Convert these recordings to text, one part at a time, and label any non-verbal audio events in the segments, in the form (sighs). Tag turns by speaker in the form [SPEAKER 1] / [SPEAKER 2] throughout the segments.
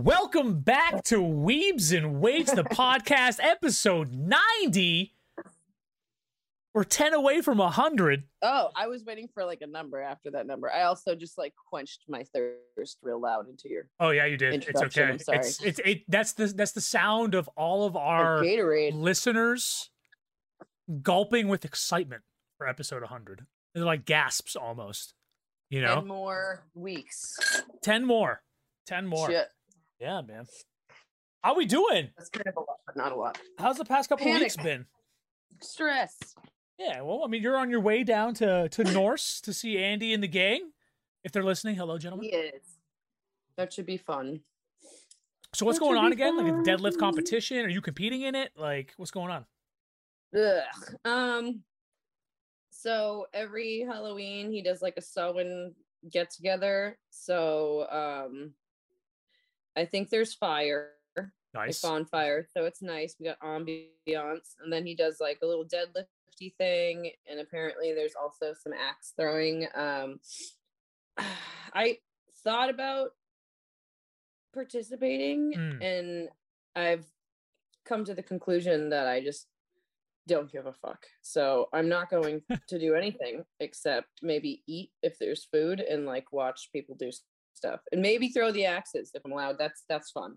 [SPEAKER 1] Welcome back to Weebs and Weights, the podcast, episode 90. We're 10 away from 100.
[SPEAKER 2] Oh, I was waiting for like a number after that number. I also just like quenched my thirst real loud into your
[SPEAKER 1] Oh yeah, you did. It's okay.
[SPEAKER 2] I'm sorry.
[SPEAKER 1] It's it's it that's the that's the sound of all of our
[SPEAKER 2] Gatorade.
[SPEAKER 1] listeners gulping with excitement for episode 100. They're like gasps almost. You know?
[SPEAKER 2] Ten more weeks.
[SPEAKER 1] 10 more. 10 more.
[SPEAKER 2] Shit.
[SPEAKER 1] Yeah, man. How we doing?
[SPEAKER 2] That's kind of a lot, but not a lot.
[SPEAKER 1] How's the past couple
[SPEAKER 2] Panic.
[SPEAKER 1] weeks been?
[SPEAKER 2] Stress.
[SPEAKER 1] Yeah, well, I mean, you're on your way down to to Norse to see Andy and the gang. If they're listening, hello, gentlemen.
[SPEAKER 2] Yes. That should be fun.
[SPEAKER 1] So what's
[SPEAKER 2] That
[SPEAKER 1] going on again? Like a
[SPEAKER 2] fun.
[SPEAKER 1] deadlift competition? Are you competing in it? Like, what's going on?
[SPEAKER 2] Ugh. Um. So every Halloween he does like a Samhain get together. So um, I think there's fire.
[SPEAKER 1] Nice.
[SPEAKER 2] like bonfire. So it's nice. We got ambiance. And then he does like a little deadlifty thing. And apparently there's also some axe throwing. Um (sighs) I thought about participating
[SPEAKER 1] Mm.
[SPEAKER 2] and I've come to the conclusion that I just don't give a fuck. So I'm not going (laughs) to do anything except maybe eat if there's food and like watch people do stuff and maybe throw the axes if I'm allowed. That's that's fun.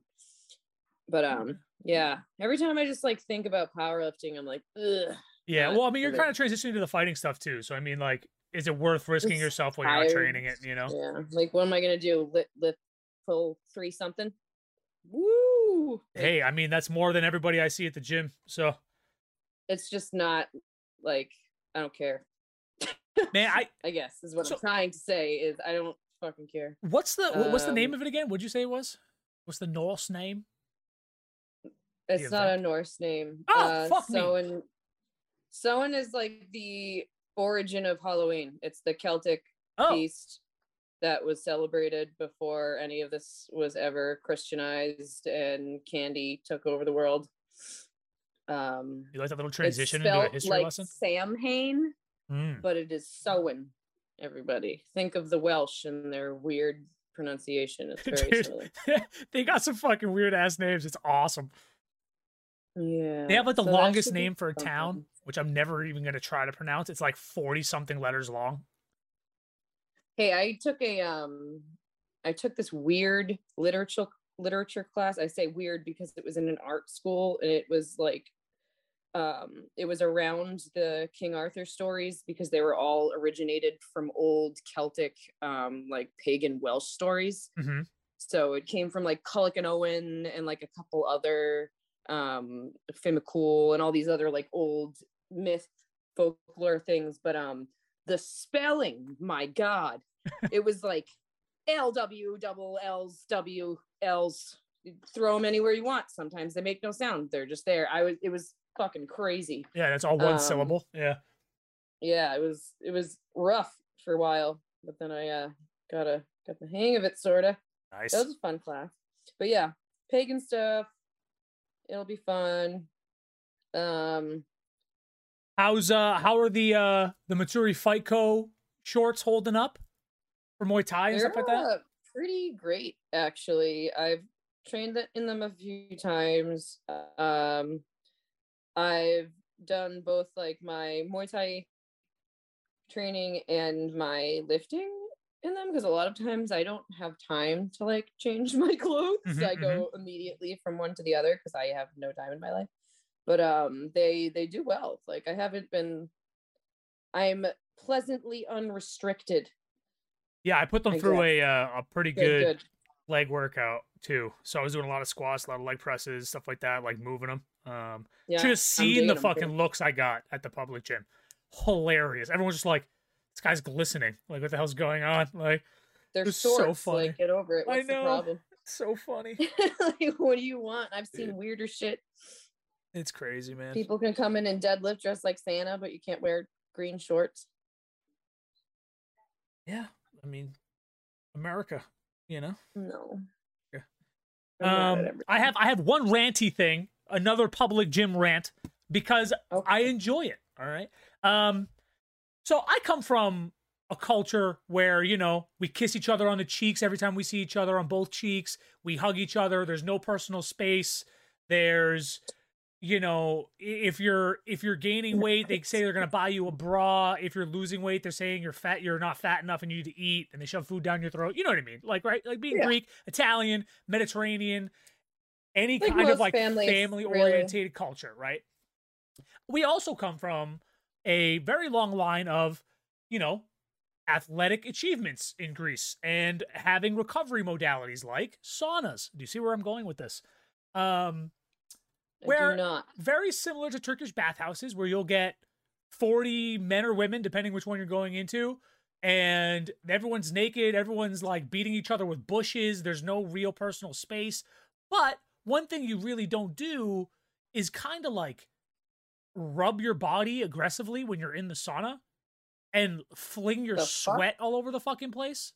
[SPEAKER 2] But um yeah, every time I just like think about powerlifting, I'm like, ugh.
[SPEAKER 1] yeah. Well, I mean, you're kind of transitioning to the fighting stuff too. So I mean, like, is it worth risking
[SPEAKER 2] It's
[SPEAKER 1] yourself when you're not training it? You know?
[SPEAKER 2] Yeah. Like what am I gonna do? Lift lift pull three something? Woo!
[SPEAKER 1] Hey, I mean, that's more than everybody I see at the gym. So,
[SPEAKER 2] it's just not like I don't care.
[SPEAKER 1] man, I (laughs)
[SPEAKER 2] I guess is what
[SPEAKER 1] So-
[SPEAKER 2] I'm trying to say is I don't fucking care.
[SPEAKER 1] what's the wh- what's the name
[SPEAKER 2] Um,
[SPEAKER 1] of it again? What'd you say it was? What's the Norse name?
[SPEAKER 2] It's not a Norse name.
[SPEAKER 1] Oh, fuck me.
[SPEAKER 2] Samhain is like the origin of Halloween. It's the Celtic
[SPEAKER 1] Oh,
[SPEAKER 2] feast that was celebrated before any of this was ever Christianized and candy took over the world. Um,
[SPEAKER 1] you like that little transition into a history
[SPEAKER 2] like
[SPEAKER 1] lesson?
[SPEAKER 2] Samhain,
[SPEAKER 1] Mm.
[SPEAKER 2] but it is Samhain. Everybody think of the Welsh and their weird pronunciation. It's very
[SPEAKER 1] Dude,
[SPEAKER 2] similar. (laughs)
[SPEAKER 1] they got some fucking weird ass names. It's awesome.
[SPEAKER 2] Yeah,
[SPEAKER 1] They have like the
[SPEAKER 2] so
[SPEAKER 1] longest name for a
[SPEAKER 2] fun.
[SPEAKER 1] town, which I'm never even going to try to pronounce. It's like 40 something letters long.
[SPEAKER 2] Hey, I took a um I took this weird literature literature class. I say weird because it was in an art school and it was like um it was around the King Arthur stories because they were all originated from old Celtic um like pagan Welsh stories.
[SPEAKER 1] hmm
[SPEAKER 2] So it came from like Culhwch and Olwen and like a couple other um Finn McCool and all these other like old myth folklore things. But um the spelling, my God, (laughs) it was like LW double L's W L's. Throw them anywhere you want. Sometimes they make no sound. They're just there. I was it was fucking crazy.
[SPEAKER 1] Yeah, that's all one
[SPEAKER 2] Um,
[SPEAKER 1] syllable. Yeah.
[SPEAKER 2] Yeah, it was it was rough for a while, but then I uh got a got the hang of it sorta.
[SPEAKER 1] Nice.
[SPEAKER 2] That was a fun class. But yeah, pagan stuff. It'll be fun. Um,
[SPEAKER 1] How's uh how are the uh the Matsuri Fight Co shorts holding up for Muay Thai and stuff like that?
[SPEAKER 2] uh, pretty great actually. I've trained in them a few times. Um, I've done both like my Muay Thai training and my lifting in them because a lot of times I don't have time to like change (laughs) my clothes.
[SPEAKER 1] Mhm,
[SPEAKER 2] I go immediately from one to the other because I have no time in my life. But um they they do well. Like I haven't been I'm pleasantly unrestricted.
[SPEAKER 1] Yeah, I put them
[SPEAKER 2] I
[SPEAKER 1] through
[SPEAKER 2] guess.
[SPEAKER 1] a uh, a pretty
[SPEAKER 2] Good,
[SPEAKER 1] good,
[SPEAKER 2] good.
[SPEAKER 1] leg workout too. So I was doing a lot of squats, a lot of leg presses, stuff like that, like moving them. Um,
[SPEAKER 2] Yeah,
[SPEAKER 1] should have seen the
[SPEAKER 2] too.
[SPEAKER 1] fucking looks I got at the public gym. Hilarious. Everyone's just like, this guy's glistening. Like, what the hell's going on? Like,
[SPEAKER 2] They're
[SPEAKER 1] so funny.
[SPEAKER 2] Like, get over it.
[SPEAKER 1] I
[SPEAKER 2] What's
[SPEAKER 1] know.
[SPEAKER 2] the problem?
[SPEAKER 1] so funny. (laughs)
[SPEAKER 2] like, what do you want? I've seen
[SPEAKER 1] Dude.
[SPEAKER 2] weirder shit.
[SPEAKER 1] It's crazy, man.
[SPEAKER 2] People can come in and deadlift dressed like Santa, but you can't wear green shorts.
[SPEAKER 1] Yeah, I mean, America. You know.
[SPEAKER 2] No.
[SPEAKER 1] Yeah.
[SPEAKER 2] I'm not at
[SPEAKER 1] Um. I have I have one ranty thing, another public gym rant because
[SPEAKER 2] Okay.
[SPEAKER 1] I enjoy it. All right. Um, so I come from a culture where you know we kiss each other on the cheeks every time we see each other on both cheeks we hug each other there's no personal space there's you know if you're if you're gaining weight they say they're going to buy you a bra if you're losing weight they're saying you're fat you're not fat enough and you need to eat and they shove food down your throat you know what i mean like right like being
[SPEAKER 2] Yeah.
[SPEAKER 1] greek italian mediterranean any
[SPEAKER 2] Like
[SPEAKER 1] kind of like family orientated culture right? We also come from a very long line of you know athletic achievements in greece and having recovery modalities like saunas. Do you see where i'm going with this? Um Where- very similar to Turkish bathhouses where you'll get 40 men or women, depending which one you're going into, and everyone's naked, everyone's like beating each other with bushes, there's no real personal space. But one thing you really don't do is kind of like rub your body aggressively when you're in the sauna and fling your sweat all over the fucking place.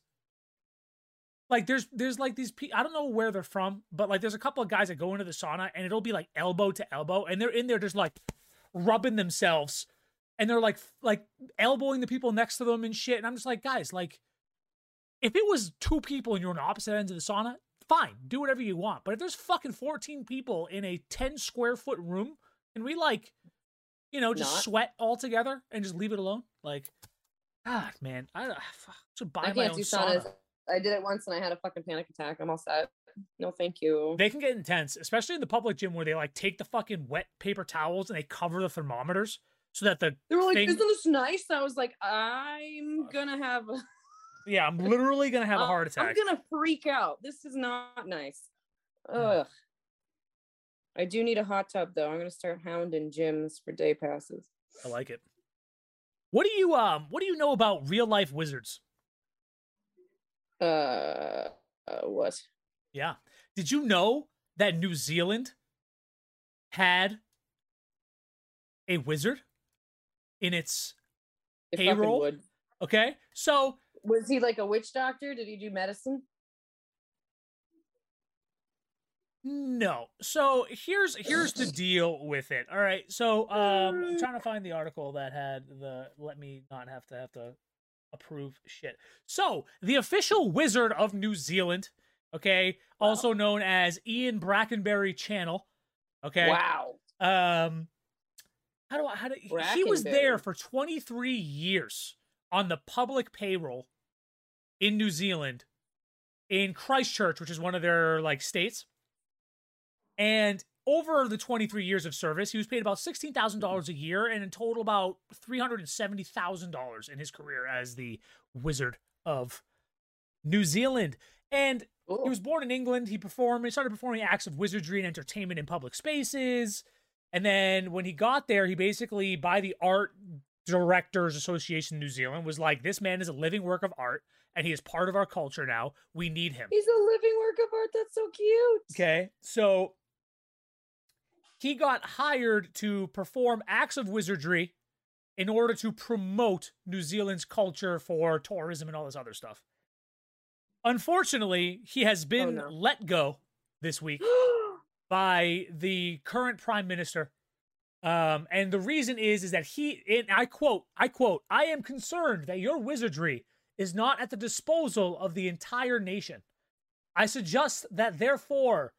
[SPEAKER 1] Like there's there's like these pe- I don't know where they're from, but like there's a couple of guys that go into the sauna and it'll be like elbow to elbow and they're in there just like rubbing themselves and they're like like elbowing the people next to them and shit and I'm just like guys like if it was two people and you're on opposite ends of the sauna, fine, do whatever you want. But if there's fucking 14 people in a 10 square foot room, can we like you know just
[SPEAKER 2] Not.
[SPEAKER 1] sweat all together and just leave it alone? Like God, man, I, ah, I should buy
[SPEAKER 2] I
[SPEAKER 1] my own sauna.
[SPEAKER 2] saunas. I did it once and I had a fucking panic attack. I'm all set. No, thank you.
[SPEAKER 1] They can get intense, especially in the public gym where they like take the fucking wet paper towels and they cover the thermometers so that the
[SPEAKER 2] They were like,
[SPEAKER 1] thing-
[SPEAKER 2] "Isn't this nice?" I was like, "I'm gonna have a
[SPEAKER 1] yeah, I'm literally gonna have a heart attack.
[SPEAKER 2] I'm gonna freak out. This is not nice. Ugh. I do need a hot tub though. I'm gonna start hounding gyms for day passes.
[SPEAKER 1] I like it. What do you um What do you know about real life wizards?
[SPEAKER 2] Uh, uh what?
[SPEAKER 1] Yeah. Did you know that New Zealand had a wizard in its
[SPEAKER 2] It
[SPEAKER 1] Payroll? okay? So
[SPEAKER 2] Was he like a witch doctor? Did he do medicine?
[SPEAKER 1] No. So here's here's the deal with it. All right. So um I'm trying to find the article that had the let me not have to have to approve shit. So, the official wizard of New Zealand, okay, also known as Ian Brackenbury Channell, okay?
[SPEAKER 2] Wow.
[SPEAKER 1] Um how do I how do he was there for 23 years on the public payroll in New Zealand in Christchurch, which is one of their like states. And over the 23 years of service, he was paid about $16,000 a year and in total about $370,000 in his career as the Wizard of New Zealand. And he was born in England. He performed, he started performing acts of wizardry and entertainment in public spaces. And then when he got there, he basically, by the Art Directors Association in New Zealand, was like, this man is a living work of art and he is part of our culture now. We need him.
[SPEAKER 2] He's a living work of art. That's so cute.
[SPEAKER 1] Okay. So he got hired to perform acts of wizardry in order to promote New Zealand's culture for tourism and all this other stuff. Unfortunately, he has been
[SPEAKER 2] no.
[SPEAKER 1] let go this week (gasps) by the current prime minister. Um, and the reason is is that he and I quote, I quote, I am concerned that your wizardry is not at the disposal of the entire nation. I suggest that therefore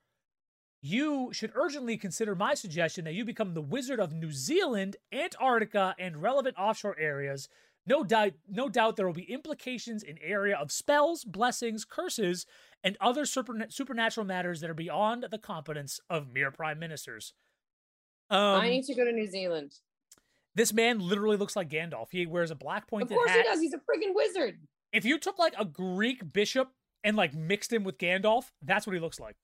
[SPEAKER 1] you should urgently consider my suggestion that you become the wizard of New Zealand, Antarctica, and relevant offshore areas. No doubt, no doubt there will be implications in area of spells, blessings, curses, and other superna- supernatural matters that are beyond the competence of mere prime ministers. Um,
[SPEAKER 2] I need to go to New Zealand.
[SPEAKER 1] This man literally looks like Gandalf. He wears a black pointed hat.
[SPEAKER 2] Of course
[SPEAKER 1] hat.
[SPEAKER 2] he does. He's a freaking wizard.
[SPEAKER 1] If you took like a Greek bishop and like mixed him with Gandalf, that's what he looks like.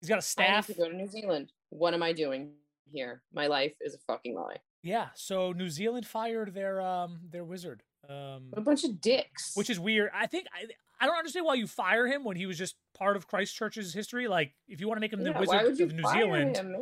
[SPEAKER 1] He's got a staff.
[SPEAKER 2] to go to New Zealand. What am I doing here? My life is a fucking lie.
[SPEAKER 1] Yeah, so New Zealand fired their um their wizard. Um
[SPEAKER 2] a bunch of dicks.
[SPEAKER 1] which is weird. I think I I don't understand why you fire him when he was just part of Christchurch's history. Like if you want to make him the
[SPEAKER 2] Yeah,
[SPEAKER 1] wizard
[SPEAKER 2] why would you
[SPEAKER 1] of New Zealand,
[SPEAKER 2] him?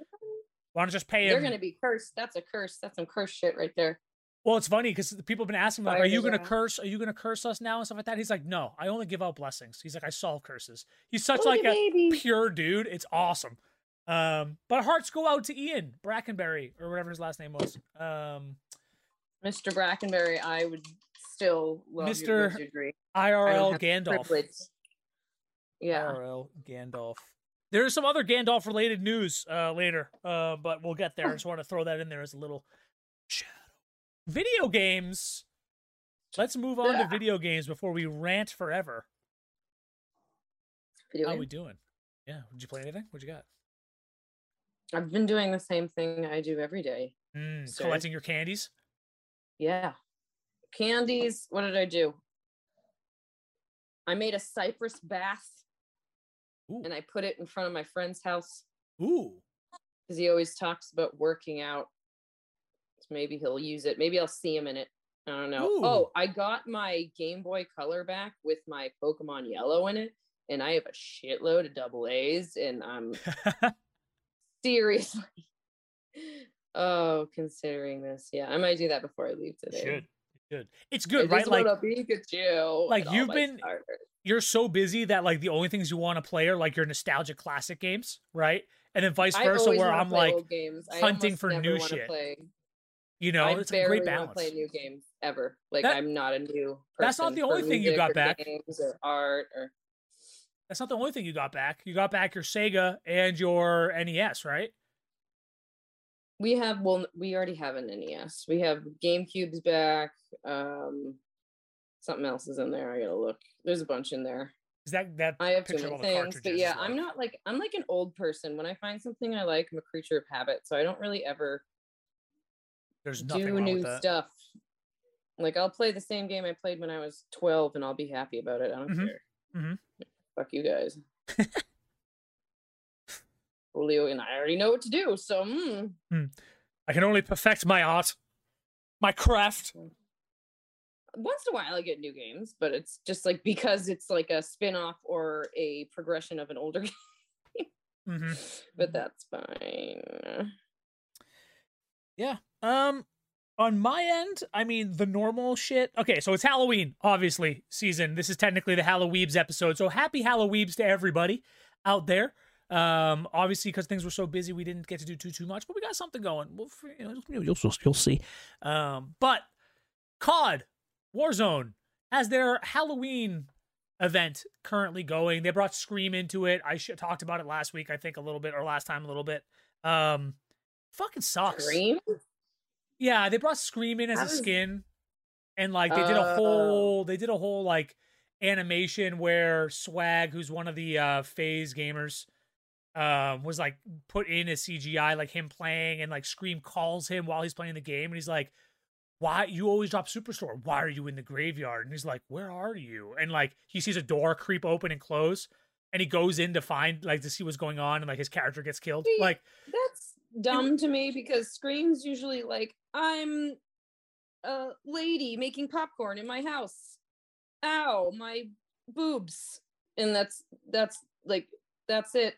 [SPEAKER 1] Why don't just pay him?
[SPEAKER 2] They're gonna be cursed. That's a curse. That's some curse shit right there.
[SPEAKER 1] Well, it's funny because people have been asking him, like, "Are you gonna
[SPEAKER 2] ass.
[SPEAKER 1] curse? Are you gonna curse us now and stuff like that?" He's like, "No, I only give out blessings." He's like, "I solve curses." He's such like
[SPEAKER 2] at
[SPEAKER 1] a
[SPEAKER 2] baby.
[SPEAKER 1] pure dude. It's awesome. Um, but hearts go out to Ian Brackenbury or whatever his last name was. Um,
[SPEAKER 2] Mr. Brackenbury, I would still love
[SPEAKER 1] Mr.
[SPEAKER 2] your
[SPEAKER 1] IRL
[SPEAKER 2] don't have the
[SPEAKER 1] Gandalf.
[SPEAKER 2] Yeah.
[SPEAKER 1] IRL Gandalf. There is some other Gandalf related news uh, later, uh, but we'll get there. I just want to throw that in there as a little shadow. Video games. Let's move on to video games before we rant forever.
[SPEAKER 2] Video
[SPEAKER 1] How
[SPEAKER 2] game.
[SPEAKER 1] we doing? Yeah. Did you play anything? What you got?
[SPEAKER 2] I've been doing the same thing I do every day.
[SPEAKER 1] Mm,
[SPEAKER 2] Sir.
[SPEAKER 1] collecting your candies.
[SPEAKER 2] Yeah. Candies. What did I do? I made a cypress bath
[SPEAKER 1] Ooh.
[SPEAKER 2] and I put it in front of my friend's house
[SPEAKER 1] Ooh.
[SPEAKER 2] because he always talks about working out. So maybe he'll use it. Maybe I'll see him in it. I don't know.
[SPEAKER 1] Ooh.
[SPEAKER 2] Oh, I got my Game Boy Color back with my Pokemon Yellow in it, and I have a shitload of double A's, and I'm (laughs) seriously. (laughs) Oh, considering this, yeah, I might do that before I leave today.
[SPEAKER 1] should. Should. It's
[SPEAKER 2] I
[SPEAKER 1] good, right? Like
[SPEAKER 2] Pikachu.
[SPEAKER 1] like, you've been-
[SPEAKER 2] starters.
[SPEAKER 1] You're so busy that like the only things you want to play are like your nostalgic classic games, right? And then vice versa, where I'm like. Hunting for new shit.
[SPEAKER 2] Play.
[SPEAKER 1] you know,
[SPEAKER 2] I
[SPEAKER 1] it's a great balance.
[SPEAKER 2] Play new games ever. Like
[SPEAKER 1] That-
[SPEAKER 2] I'm not a new.
[SPEAKER 1] That's not the only thing you got back.
[SPEAKER 2] Games or art or
[SPEAKER 1] That's not the only thing you got back. You got back your Sega and your NES, right?
[SPEAKER 2] we have. Well, we already have an NES. We have GameCube's back. Um, something else is in there. I gotta look. There's a bunch in there.
[SPEAKER 1] Is that that
[SPEAKER 2] I have too many things, but yeah, I'm not like I'm like an old person. When I find something I like, I'm a creature of habit. So I don't really ever
[SPEAKER 1] There's
[SPEAKER 2] do new stuff. Like I'll play the same game I played when I was 12 and I'll be happy about it. I don't
[SPEAKER 1] Mhm,
[SPEAKER 2] care.
[SPEAKER 1] mhm.
[SPEAKER 2] Fuck you guys. (laughs) Julio and I already know what to do, so mm.
[SPEAKER 1] I can only perfect my art, my craft.
[SPEAKER 2] Once in a while I get new games, but it's just like because it's like a spin-off or a progression of an older (laughs) game.
[SPEAKER 1] hmm
[SPEAKER 2] But that's fine.
[SPEAKER 1] Yeah. Um, on my end, I mean the normal shit. Okay, so it's Halloween, obviously season. This is technically the Halloweebs episode. So happy Halloweebs to everybody out there. Um, obviously because things were so busy, we didn't get to do too too much, but we got something going. Well, you know, you'll you'll you'll see. Um, but COD Warzone has their Halloween event currently going. They brought Scream into it. I sh- talked about it last week, I think a little bit, or last time a little bit. Um, fucking sucks.
[SPEAKER 2] Scream?
[SPEAKER 1] Yeah, they brought Scream in as
[SPEAKER 2] How
[SPEAKER 1] a skin, and like they did a
[SPEAKER 2] Oh.
[SPEAKER 1] whole they did a whole like animation where Swag, who's one of the uh FaZe gamers, um, was like put in as CGI, like him playing, and like Scream calls him while he's playing the game, and he's like, "Why you always drop Superstore? Why are you in the graveyard?" And he's like, "Where are you?" And like he sees a door creep open and close, and he goes in to find like to see what's going on, and like his character gets killed.
[SPEAKER 2] See,
[SPEAKER 1] Like
[SPEAKER 2] That's dumb to me because Scream's usually like, I'm a lady making popcorn in my house. Ow, my boobs. And that's that's like that's it.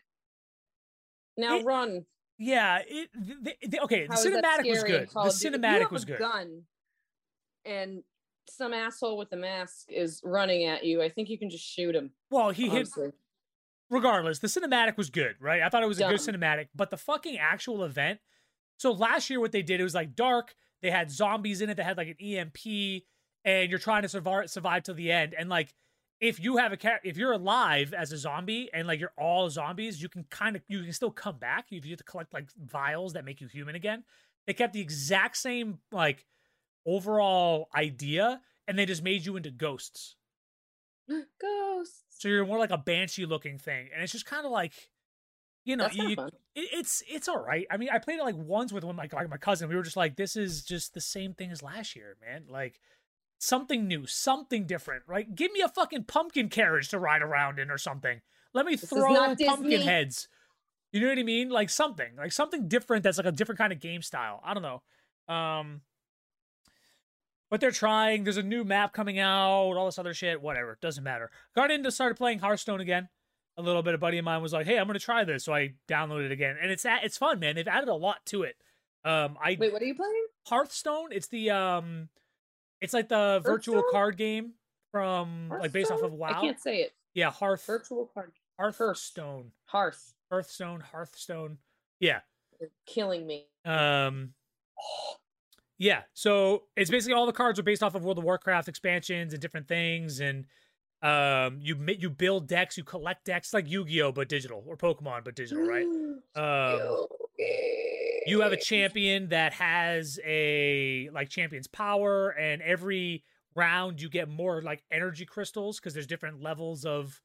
[SPEAKER 2] Now
[SPEAKER 1] It-
[SPEAKER 2] run.
[SPEAKER 1] Yeah, it th th okay.
[SPEAKER 2] How
[SPEAKER 1] the cinematic was good. The cinematic was good.
[SPEAKER 2] Gun, and some asshole with a mask is running at you. I think you can just shoot him.
[SPEAKER 1] Well, he hit regardless. The cinematic was good, right? I thought it was a good cinematic, but the fucking actual event. So last year, what they did it was like dark. They had zombies in it that had like an EMP, and you're trying to survive survive till the end. And like, if you have a car, if you're alive as a zombie and like you're all zombies, you can kind of you can still come back. You have to collect like vials that make you human again. They kept the exact same like overall idea, and they just made you into ghosts. (gasps)
[SPEAKER 2] Ghosts.
[SPEAKER 1] So you're more like a banshee looking thing, and it's just kind of like, you know, you, it, it's it's all right. I mean, I played it like once with one like, like my cousin. We were just like, this is just the same thing as last year, man. Like something new, something different. Right? Give me a fucking pumpkin carriage to ride around in or something. Let me
[SPEAKER 2] is
[SPEAKER 1] throw pumpkin
[SPEAKER 2] Disney.
[SPEAKER 1] heads. You know what I mean? Like something, like something different. That's like a different kind of game style. I don't know. Um, but they're trying. There's a new map coming out. All this other shit. Whatever. Doesn't matter. Got into started playing Hearthstone again. A little bit. A buddy of mine was like, "Hey, I'm gonna try this," so I downloaded it again, and it's it's fun, man. They've added a lot to it. Um, I
[SPEAKER 2] Wait, what are you playing?
[SPEAKER 1] Hearthstone. It's the um, it's like the virtual card game from like based off of? WoW.
[SPEAKER 2] I can't say it.
[SPEAKER 1] Yeah, Hearth
[SPEAKER 2] Virtual card.
[SPEAKER 1] Hearthstone,
[SPEAKER 2] Hearth.
[SPEAKER 1] Hearthstone, Hearthstone. Yeah.
[SPEAKER 2] You're killing me.
[SPEAKER 1] Um. Yeah, so it's basically all the cards are based off of World of Warcraft expansions and different things, and um, you you build decks, you collect decks like Yu-Gi-Oh but digital or Pokemon but digital, right? (gasps) Um, you have a champion that has a like champion's power, and every round you get more like energy crystals because there's different levels of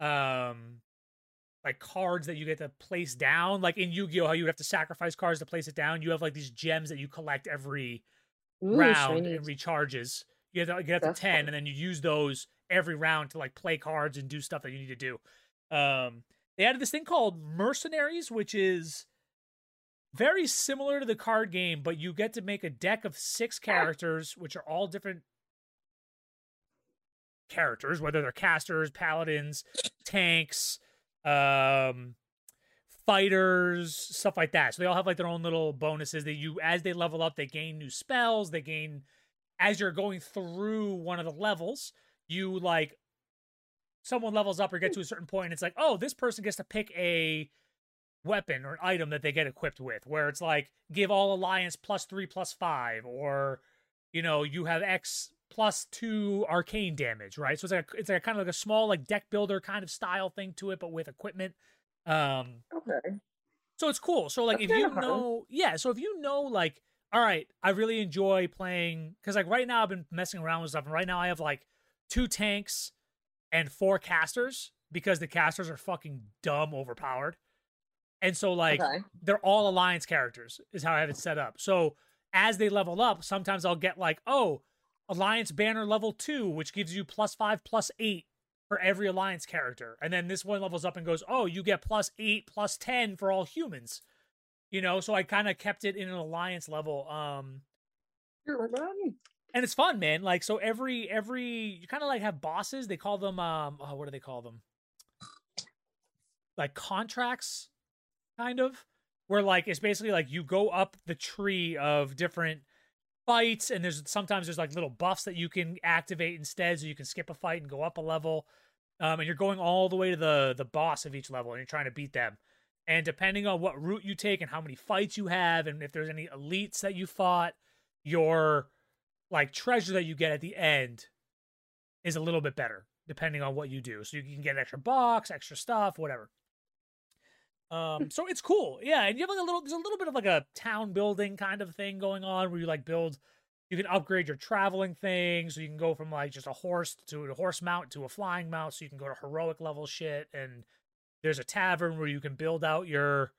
[SPEAKER 1] um like cards that you get to place down. Like in Yu-Gi-Oh, how you would have to sacrifice cards to place it down. You have like these gems that you collect every Ooh, round shiny. and recharges. You have to get up to ten, fun. and then you use those every round to like play cards and do stuff that you need to do. Um, they added this thing called Mercenaries, which is very similar to the card game, but you get to make a deck of six characters, which are all different characters, whether they're casters, paladins, tanks, um, fighters, stuff like that. So they all have like their own little bonuses that you, as they level up, they gain new spells. They gain, as you're going through one of the levels, you like, someone levels up or get to a certain point, and it's like, oh, this person gets to pick a weapon or an item that they get equipped with, where it's like, give all alliance plus three, plus five, or, you know, you have X plus two arcane damage, right? So it's like a, it's like a kind of like a small like deck builder kind of style thing to it, but with equipment. Um,
[SPEAKER 2] okay.
[SPEAKER 1] So it's cool. So like That's if you know, yeah. So if you know, like, all right, I really enjoy playing because like right now I've been messing around with stuff, and right now I have like two tanks and four casters because the casters are fucking dumb overpowered. And so like okay. they're all alliance characters is how I have it set up. So as they level up, sometimes I'll get like, oh, Alliance Banner level two, which gives you plus five, plus eight for every Alliance character. And then this one levels up and goes, oh, you get plus eight, plus 10 for all humans. You know, so I kind of kept it in an Alliance level. Um, and it's fun, man. Like, so every, every, you kind of like have bosses. They call them, um, oh, what do they call them? Like contracts, kind of. Where like, it's basically like you go up the tree of different fights and there's sometimes there's like little buffs that you can activate instead so you can skip a fight and go up a level. Um, and you're going all the way to the the boss of each level and you're trying to beat them. And depending on what route you take and how many fights you have and if there's any elites that you fought your like treasure that you get at the end is a little bit better depending on what you do. So you can get an extra box extra stuff whatever um, so it's cool, yeah. And you have like a little, there's a little bit of like a town building kind of thing going on where you like build, you can upgrade your traveling thing, so you can go from like just a horse to a horse mount to a flying mount, so you can go to heroic level shit. And there's a tavern where you can build out your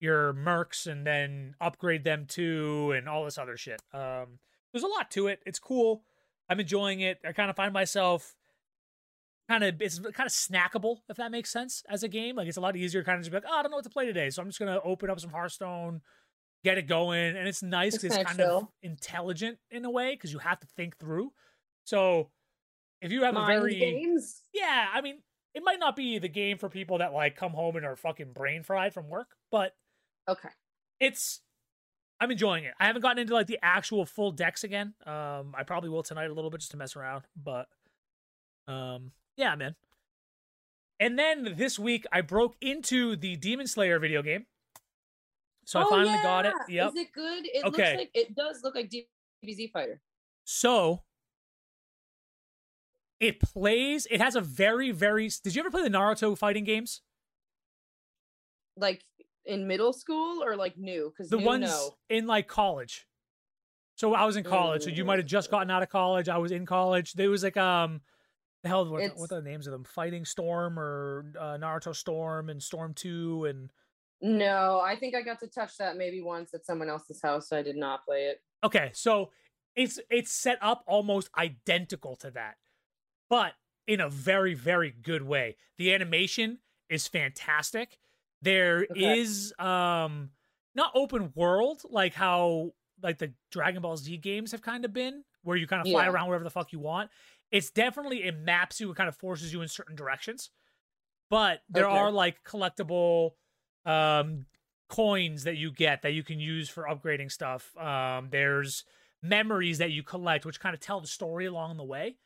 [SPEAKER 1] your mercs and then upgrade them too, and all this other shit. Um, there's a lot to it. It's cool. I'm enjoying it. I kind of find myself kind of it's kind of snackable if that makes sense as a game. Like it's a lot easier, kind of just be like, oh, I don't know what to play today, so I'm just gonna open up some Hearthstone, get it going, and it's nice because it's, kind of intelligent in a way because you have to think through. So if you have Mind a very
[SPEAKER 2] games,
[SPEAKER 1] yeah, I mean, it might not be the game for people that like come home and are fucking brain fried from work, but
[SPEAKER 2] okay,
[SPEAKER 1] it's I'm enjoying it. I haven't gotten into like the actual full decks again. Um, I probably will tonight a little bit just to mess around, but um, yeah, man. And then this week I broke into the Demon Slayer video game. So oh, I finally
[SPEAKER 2] yeah.
[SPEAKER 1] got it. Yep.
[SPEAKER 2] Is it good? It okay. looks like it does look like DBZ Fighter.
[SPEAKER 1] So it plays, it has a very, very did you ever play the Naruto fighting games?
[SPEAKER 2] Like in middle school or like new? Because
[SPEAKER 1] the ones
[SPEAKER 2] no.
[SPEAKER 1] in like college. So I was in college. Mm-hmm. So you might have just gotten out of college. I was in college. There was like um the hell what, what are the names of them? Fighting storm or uh, naruto storm and storm 2 and
[SPEAKER 2] no i think i got to touch that maybe once at someone else's house so i did not play it.
[SPEAKER 1] Okay so it's it's set up almost identical to that but in a very very good way. The animation is fantastic. There okay. is um not open world like how like the dragon ball z games have kind of been where you kind of fly yeah. around wherever the fuck you want it's definitely it maps you, it kind of forces you in certain directions. But there okay. are like collectible um coins that you get that you can use for upgrading stuff. Um there's memories that you collect which kind of tell the story along the way.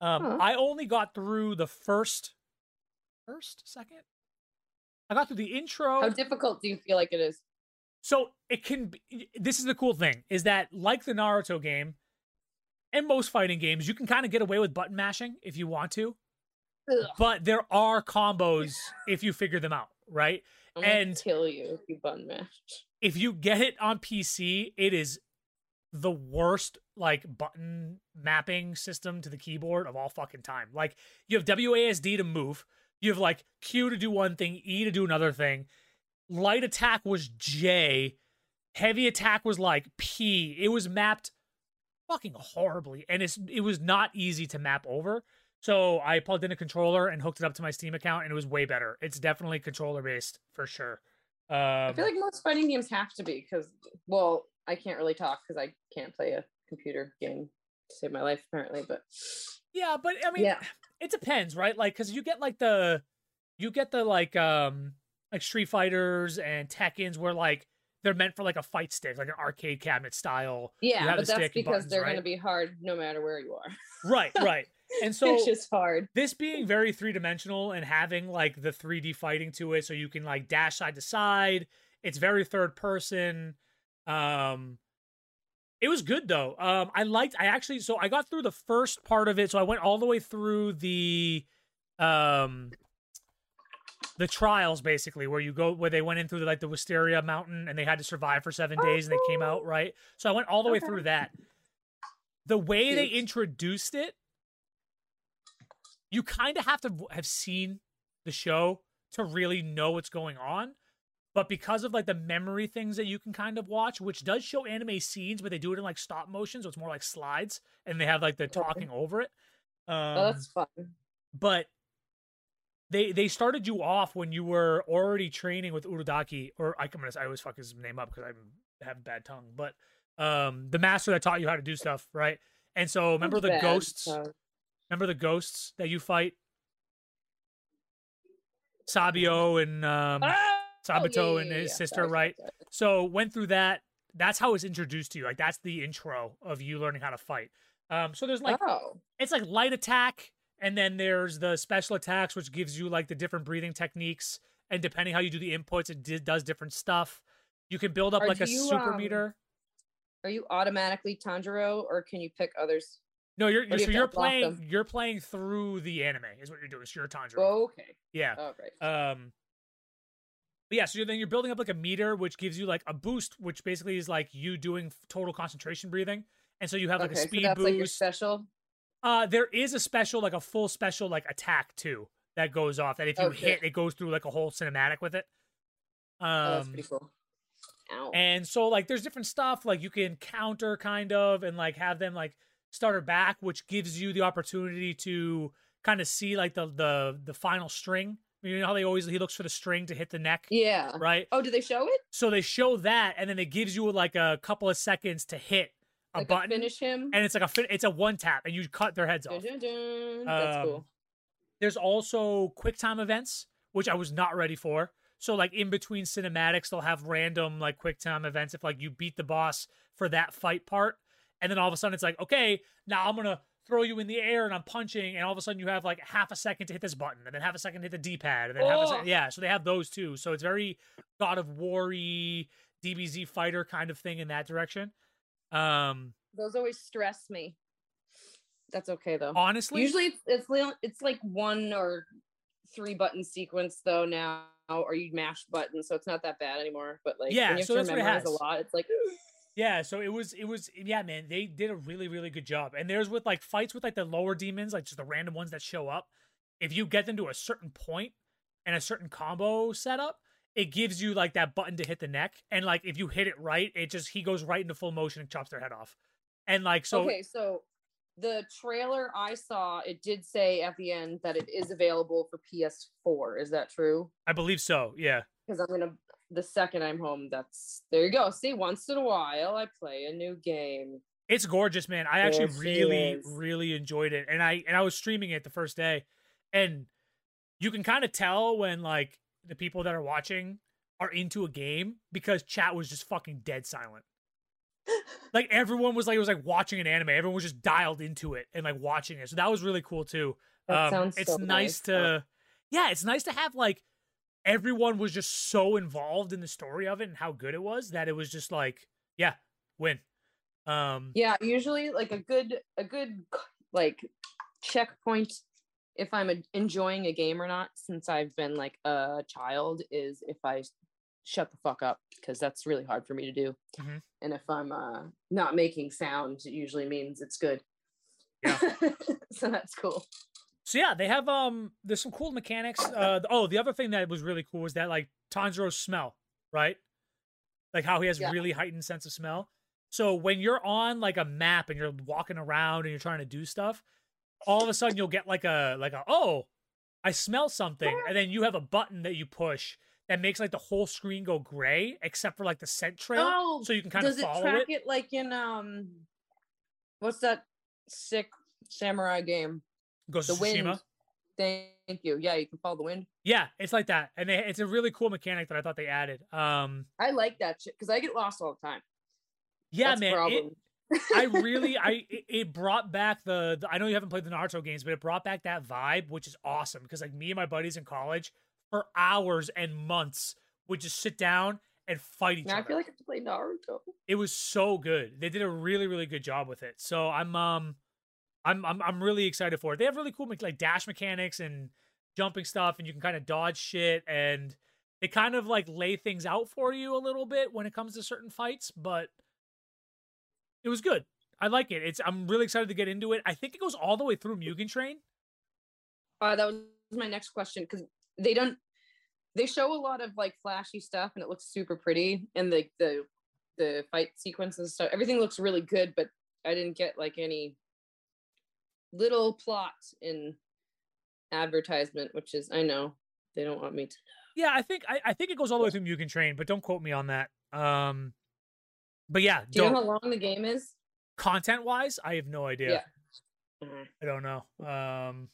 [SPEAKER 1] Um huh. I only got through the first first, second. I got through the intro.
[SPEAKER 2] How difficult do you feel like it is?
[SPEAKER 1] So it can. Be, this is the cool thing is that like the Naruto game, and most fighting games, you can kind of get away with button mashing if you want to,
[SPEAKER 2] Ugh.
[SPEAKER 1] but there are combos if you figure them out, right?
[SPEAKER 2] I'm
[SPEAKER 1] and-
[SPEAKER 2] kill you if you button mash.
[SPEAKER 1] If you get it on PC, it is the worst like button mapping system to the keyboard of all fucking time. Like you have WASD to move, you have like Q to do one thing, E to do another thing. Light attack was J, heavy attack was like P. It was mapped fucking horribly, and it's it was not easy to map over. So I plugged in a controller and hooked it up to my Steam account, and it was way better. It's definitely controller based for sure. Um,
[SPEAKER 2] I feel like most fighting games have to be because, well, I can't really talk because I can't play a computer game to save my life apparently. But
[SPEAKER 1] Yeah, but I mean,
[SPEAKER 2] Yeah.
[SPEAKER 1] it depends, right? Like, because you get like the, you get the like, um, like Street Fighters and Tekken's where like they're meant for like a fight stick, like an arcade cabinet style.
[SPEAKER 2] yeah, but that's because
[SPEAKER 1] buttons,
[SPEAKER 2] they're
[SPEAKER 1] right?
[SPEAKER 2] going to be hard no matter where you are.
[SPEAKER 1] Right, right. And (laughs) so
[SPEAKER 2] it's just hard.
[SPEAKER 1] this being very three dimensional and having like the 3D fighting to it, so you can like dash side to side. It's very third person. Um, it was good though. Um, I liked. I actually. So I got through the first part of it. So I went all the way through the, um, the trials basically, where you go where they went in through like the Wisteria Mountain and they had to survive for seven days and they came out right. So I went all the way through that. The way they introduced it, you kind of have to have seen the show to really know what's going on. But because of like the memory things that you can kind of watch, which does show anime scenes, but they do it in like stop motion, so it's more like slides, and they have like the talking over it. Um,
[SPEAKER 2] oh, that's fun.
[SPEAKER 1] but they they started you off when you were already training with Urudaki, or I come I always fuck his name up because I have bad tongue, but um the master that taught you how to do stuff, right? And so remember the
[SPEAKER 2] Bad,
[SPEAKER 1] ghosts,
[SPEAKER 2] so-
[SPEAKER 1] remember the ghosts that you fight, Sabio and um
[SPEAKER 2] Ah!
[SPEAKER 1] Sabato
[SPEAKER 2] Oh, yeah,
[SPEAKER 1] and his
[SPEAKER 2] yeah.
[SPEAKER 1] sister,
[SPEAKER 2] Sorry,
[SPEAKER 1] right? So went through that. That's how it's introduced to you. Like that's the intro of you learning how to fight. Um, so there's like
[SPEAKER 2] oh,
[SPEAKER 1] it's like light attack, and then there's the special attacks, which gives you like the different breathing techniques, and depending how you do the inputs, it di- does different stuff. You can build up
[SPEAKER 2] Are
[SPEAKER 1] like a
[SPEAKER 2] you,
[SPEAKER 1] super
[SPEAKER 2] um,
[SPEAKER 1] meter.
[SPEAKER 2] are you automatically Tanjiro or can you pick others?
[SPEAKER 1] No, you're, you're
[SPEAKER 2] you
[SPEAKER 1] so you're playing
[SPEAKER 2] them?
[SPEAKER 1] you're playing through the anime is what you're doing. So you're Tanjiro.
[SPEAKER 2] Oh, okay.
[SPEAKER 1] yeah.
[SPEAKER 2] Oh, right.
[SPEAKER 1] Um, but yeah, so then you're building up like a meter, which gives you like a boost, which basically is like you doing total concentration breathing, and so you have like
[SPEAKER 2] okay,
[SPEAKER 1] a speed
[SPEAKER 2] so that's
[SPEAKER 1] boost.
[SPEAKER 2] like your special.
[SPEAKER 1] Uh, there is a special, like a full special, like attack too that goes off. That if you
[SPEAKER 2] Okay.
[SPEAKER 1] hit, it goes through like a whole cinematic with it. Um,
[SPEAKER 2] Oh, that's pretty cool. Ow.
[SPEAKER 1] and so like there's different stuff like you can counter kind of and like have them like start her back, which gives you the opportunity to kind of see like the the the final string. You know how they always he looks for the string to hit the neck,
[SPEAKER 2] yeah.
[SPEAKER 1] right?
[SPEAKER 2] Oh, do they show it?
[SPEAKER 1] So they show that, and then it gives you like a couple of seconds to hit a
[SPEAKER 2] like
[SPEAKER 1] button,
[SPEAKER 2] finish him.
[SPEAKER 1] and it's like a fin- it's a one tap, and you cut their heads off.
[SPEAKER 2] dun, dun. That's
[SPEAKER 1] Um,
[SPEAKER 2] cool.
[SPEAKER 1] There's also quick time events, which I was not ready for. So like in between cinematics, they'll have random like quick time events if like you beat the boss for that fight part, and then all of a sudden it's like, okay, now I'm gonna throw you in the air and I'm punching, and all of a sudden you have like half a second to hit this button, and then half a second to hit the D-pad, and then half a
[SPEAKER 2] Oh.
[SPEAKER 1] second, yeah. So they have those too. So it's very God of War-y, DBZ fighter kind of thing in that direction. Um,
[SPEAKER 2] Those always stress me. That's okay though.
[SPEAKER 1] honestly,
[SPEAKER 2] Usually it's it's, it's like one or three button sequence though now, or you mash buttons, so it's not that bad anymore. But like
[SPEAKER 1] Yeah,
[SPEAKER 2] when you have
[SPEAKER 1] so
[SPEAKER 2] to
[SPEAKER 1] that's what it
[SPEAKER 2] memorize a lot, it's like (gasps)
[SPEAKER 1] Yeah, so it was it was yeah, man, they did a really really good job. And there's with like fights with like the lower demons, like just the random ones that show up. If you get them to a certain point and a certain combo setup, it gives you like that button to hit the neck. And like if you hit it right, it just he goes right into full motion and chops their head off. And like so
[SPEAKER 2] okay, so the trailer I saw, it did say at the end that it is available for PS4. Is that true?
[SPEAKER 1] I believe so, yeah.
[SPEAKER 2] Because I'm gonna the second I'm home, that's there you go. See, once in a while I play a new game.
[SPEAKER 1] It's gorgeous, man. I actually
[SPEAKER 2] Yes,
[SPEAKER 1] really, really enjoyed it, and I and I was streaming it the first day, and you can kind of tell when like the people that are watching are into a game because chat was just fucking dead silent. (laughs) Like everyone was like it was like watching an anime. Everyone was just dialed into it and like watching it. So that was really cool too.
[SPEAKER 2] That
[SPEAKER 1] Um,
[SPEAKER 2] sounds
[SPEAKER 1] it's
[SPEAKER 2] so
[SPEAKER 1] nice
[SPEAKER 2] nice.
[SPEAKER 1] to, yeah, it's nice to have like everyone was just so involved in the story of it and how good it was that it was just like, yeah, win. Um
[SPEAKER 2] Yeah, usually like a good a good like checkpoint if I'm a, enjoying a game or not since I've been like a child is if I shut the fuck up because that's really hard for me to do.
[SPEAKER 1] Mhm.
[SPEAKER 2] And if I'm uh not making sound, it usually means it's good.
[SPEAKER 1] Yeah. (laughs)
[SPEAKER 2] so that's cool.
[SPEAKER 1] So yeah, they have um there's some cool mechanics. Uh oh, the other thing that was really cool was that like Tanjiro's smell, right? Like how he has
[SPEAKER 2] Yeah.
[SPEAKER 1] really heightened sense of smell. So when you're on like a map and you're walking around and you're trying to do stuff, all of a sudden you'll get like a like a oh, I smell something, and then you have a button that you push that makes like the whole screen go gray except for like the scent trail,
[SPEAKER 2] Oh,
[SPEAKER 1] so you can kind
[SPEAKER 2] Does
[SPEAKER 1] of
[SPEAKER 2] it
[SPEAKER 1] follow
[SPEAKER 2] track
[SPEAKER 1] it.
[SPEAKER 2] it. like in um what's that sick samurai game?
[SPEAKER 1] Ghost
[SPEAKER 2] The
[SPEAKER 1] of Tsushima.
[SPEAKER 2] wind. Thank you. Yeah, you can follow the wind.
[SPEAKER 1] Yeah, it's like that, and they, it's a really cool mechanic that I thought they added. Um,
[SPEAKER 2] I like that shit because I get lost all the time.
[SPEAKER 1] yeah,
[SPEAKER 2] That's
[SPEAKER 1] man, it. I (laughs) really, I it, brought back the, the. I know you haven't played the Naruto games, but it brought back that vibe, which is awesome. Because like me and my buddies in college, for hours and months, would just sit down and fight each
[SPEAKER 2] now I feel like I have to play Naruto.
[SPEAKER 1] it was so good. They did a really, really good job with it. So I'm, um, I'm, I'm, I'm really excited for it. They have really cool like dash mechanics and jumping stuff, and you can kind of dodge shit, and they kind of like lay things out for you a little bit when it comes to certain fights, but it was good. I like it. It's I'm really excited to get into it. I think it goes all the way through Mugen Train.
[SPEAKER 2] Uh, that was my next question because they don't. They show a lot of like flashy stuff and it looks super pretty and the the the fight sequences and stuff. Everything looks really good, but I didn't get like any little plot in advertisement, which is I know they don't want me to.
[SPEAKER 1] Yeah, I think I, I think it goes all the way through Mugen Train, but don't quote me on that. Um, but yeah,
[SPEAKER 2] Do you know how long the game is?
[SPEAKER 1] content wise, I have no idea.
[SPEAKER 2] Yeah. Mhm.
[SPEAKER 1] I don't know. Um,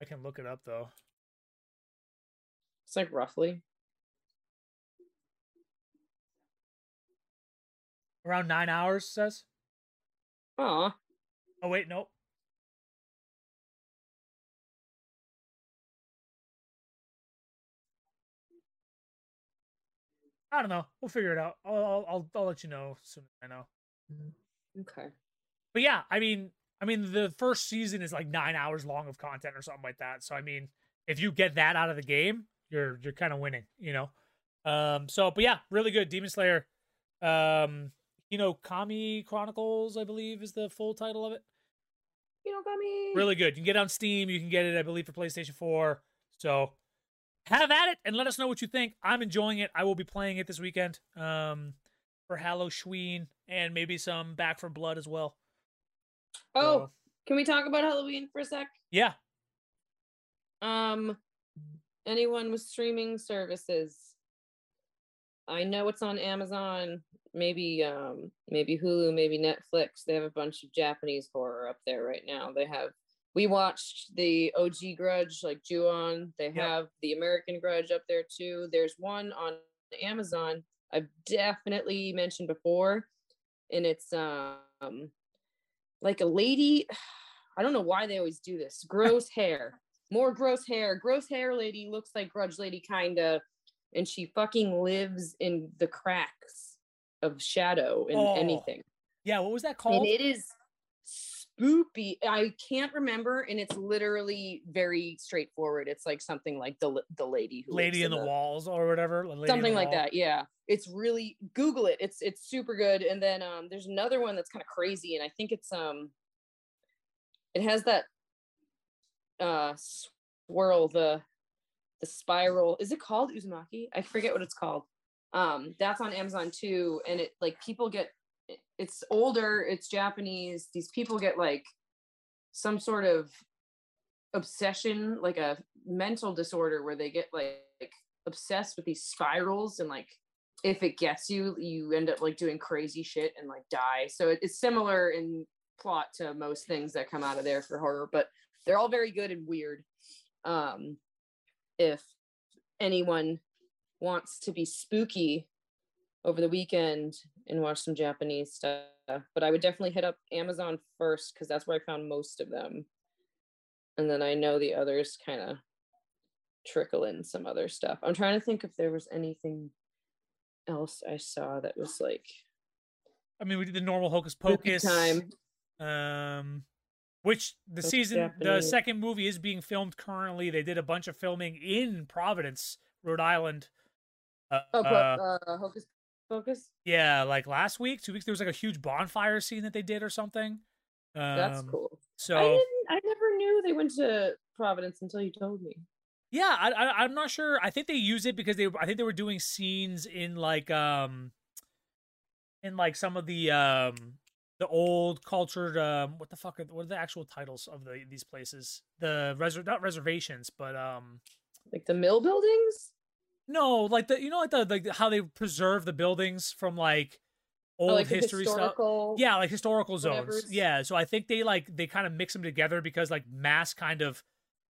[SPEAKER 1] I can look it up though.
[SPEAKER 2] It's like roughly.
[SPEAKER 1] Around nine hours says.
[SPEAKER 2] Aw.
[SPEAKER 1] Oh wait, nope. I don't know. We'll figure it out. I'll I'll I'll, I'll let you know as soon as I know.
[SPEAKER 2] Okay.
[SPEAKER 1] But yeah, I mean, I mean, the first season is like nine hours long of content or something like that. So I mean, if you get that out of the game, you're you're kind of winning, you know. Um. So, but yeah, really good. Demon Slayer. Um. Hinokami Chronicles, I believe, is the full title of it.
[SPEAKER 2] You know, Kami.
[SPEAKER 1] Really good. You can get it on Steam. You can get it, I believe, for PlayStation 4. So have at it and let us know what you think. I'm enjoying it. I will be playing it this weekend um, for Halloween and maybe some Back 4 Blood as well.
[SPEAKER 2] Oh,
[SPEAKER 1] So,
[SPEAKER 2] can we talk about Halloween for a sec?
[SPEAKER 1] yeah.
[SPEAKER 2] Um, anyone with streaming services. I know it's on Amazon, maybe um maybe Hulu, maybe Netflix. They have a bunch of Japanese horror up there right now. They have we watched the OG Grudge like Ju-on. They
[SPEAKER 1] Yep.
[SPEAKER 2] have the American Grudge up there too. There's one on Amazon I've definitely mentioned before and it's um like a lady (sighs) I don't know why they always do this. Gross (laughs) hair. More gross hair. Gross hair lady looks like grudge lady kinda and she fucking lives in the cracks of shadow in
[SPEAKER 1] Oh,
[SPEAKER 2] anything.
[SPEAKER 1] Yeah. What was that
[SPEAKER 2] And
[SPEAKER 1] called?
[SPEAKER 2] it is spoopy. I can't remember and it's literally very straightforward. It's like something like the the lady who
[SPEAKER 1] Lady
[SPEAKER 2] lives
[SPEAKER 1] in the Walls or whatever. Lady
[SPEAKER 2] something like
[SPEAKER 1] Wall.
[SPEAKER 2] that yeah it's really google it it's it's super good and then um there's another one that's kind of crazy and i think it's um it has that uh swirl the the spiral is it called uzumaki i forget what it's called um that's on amazon too and it like people get it's older it's japanese these people get like some sort of obsession like a mental disorder where they get like, like obsessed with these spirals and like if it gets you you end up like doing crazy shit and like die. So it- it's similar in plot to most things that come out of there for horror but they're all very good and weird um if anyone wants to be spooky over the weekend and watch some japanese stuff but i would definitely hit up amazon first because that's where i found most of them and then i know the others kind of trickle in some other stuff. I'm trying to think if there was anything else I saw that was like
[SPEAKER 1] I mean, we did the normal Hocus Pocus.
[SPEAKER 2] time.
[SPEAKER 1] Um, which the
[SPEAKER 2] That's
[SPEAKER 1] season, the second movie is being filmed currently. They did a bunch of filming in Providence, Rhode Island. Uh,
[SPEAKER 2] Oh, but
[SPEAKER 1] uh,
[SPEAKER 2] uh, Hocus Pocus.
[SPEAKER 1] yeah, like last week, two weeks, there was like a huge bonfire scene that they did or something. Um,
[SPEAKER 2] That's cool.
[SPEAKER 1] So I
[SPEAKER 2] didn't. I never knew they went to Providence until you told me.
[SPEAKER 1] yeah, I, I, I'm not sure. I think they use it because they, I think they were doing scenes in like, um, in like some of the, um, the old cultured, um, what the fuck are what are the actual titles of the these places? The reser not reservations, but um,
[SPEAKER 2] Like the mill buildings.
[SPEAKER 1] No, like the you know like the like how they preserve the buildings from like old
[SPEAKER 2] Or, like
[SPEAKER 1] history stuff. Yeah, like historical zones.
[SPEAKER 2] whatevers.
[SPEAKER 1] Yeah, so I think they like they kind of mix them together because like mass kind of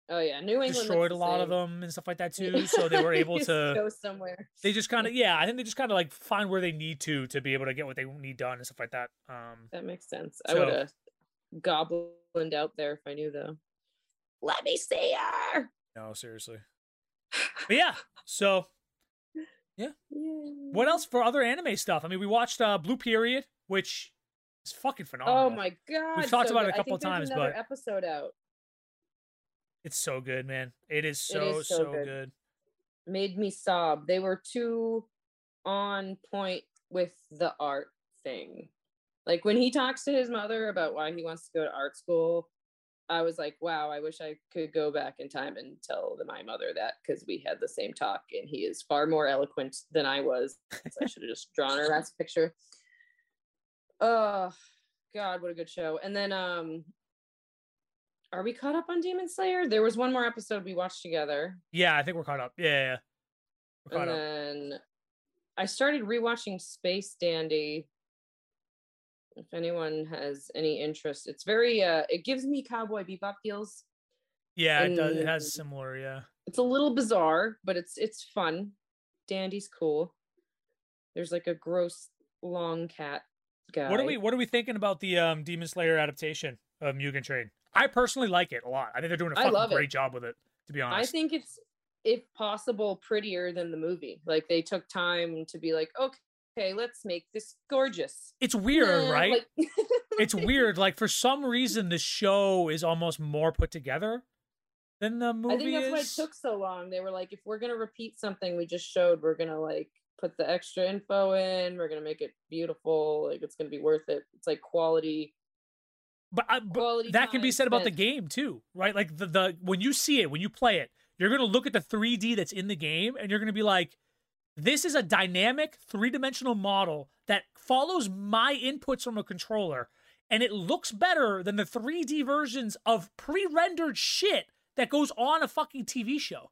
[SPEAKER 2] Oh yeah, New England
[SPEAKER 1] destroyed a lot of them and stuff like that too. So they were (laughs) able to.
[SPEAKER 2] go somewhere.
[SPEAKER 1] They just kind of (laughs) yeah, I think they just kind of like find where they need to to be able to get what they need done and stuff like that. Um,
[SPEAKER 2] That makes sense. I would have goblined out there if I knew though. Let me see her.
[SPEAKER 1] no, seriously. But yeah, so yeah, what else for other anime stuff? I mean, we watched uh, Blue Period, which is fucking phenomenal.
[SPEAKER 2] Oh my god!
[SPEAKER 1] we've talked
[SPEAKER 2] so
[SPEAKER 1] about it a
[SPEAKER 2] good.
[SPEAKER 1] Couple times,
[SPEAKER 2] another
[SPEAKER 1] but-
[SPEAKER 2] episode out
[SPEAKER 1] It's so good, man. It is so
[SPEAKER 2] is so
[SPEAKER 1] so
[SPEAKER 2] good.
[SPEAKER 1] good.
[SPEAKER 2] made me sob. They were too on point with the art thing. Like when he talks to his mother about why he wants to go to art school, I was like, wow, I wish I could go back in time and tell my mother that because we had the same talk and he is far more eloquent than I was. So I should have just drawn her as a picture. Oh God, what a good show. And then um are we caught up on Demon Slayer? There was one more episode we watched together.
[SPEAKER 1] Yeah, I think we're caught up. Yeah, yeah, yeah.
[SPEAKER 2] And
[SPEAKER 1] up.
[SPEAKER 2] then I started rewatching Space Dandy. If anyone has any interest, it's very uh it gives me Cowboy Bebop feels.
[SPEAKER 1] Yeah, it does. It has similar. Yeah.
[SPEAKER 2] It's a little bizarre, but it's it's fun. Dandy's cool. There's like a gross long cat guy.
[SPEAKER 1] What are we What are we thinking about the um, Demon Slayer adaptation of Mugen Train? I personally like it a lot. I think they're doing a fucking great job with it. To be honest.
[SPEAKER 2] I think it's if possible prettier than the movie. Like they took time to be like, okay, let's make this gorgeous.
[SPEAKER 1] it's weird, right?
[SPEAKER 2] like- (laughs)
[SPEAKER 1] it's weird. Like for some reason, the show is almost more put together than the movie
[SPEAKER 2] I think that's why it took so long. They were like, if we're gonna repeat something we just showed, we're gonna like put the extra info in. We're gonna make it beautiful. Like it's gonna be worth it. It's like quality.
[SPEAKER 1] but, I, but that can be said about the game too, right? Like the the when you see it, when you play it, you're gonna look at the 3D that's in the game, and you're gonna be like, "This is a dynamic three dimensional model that follows my inputs from a controller, and it looks better than the 3D versions of pre-rendered shit that goes on a fucking TV show."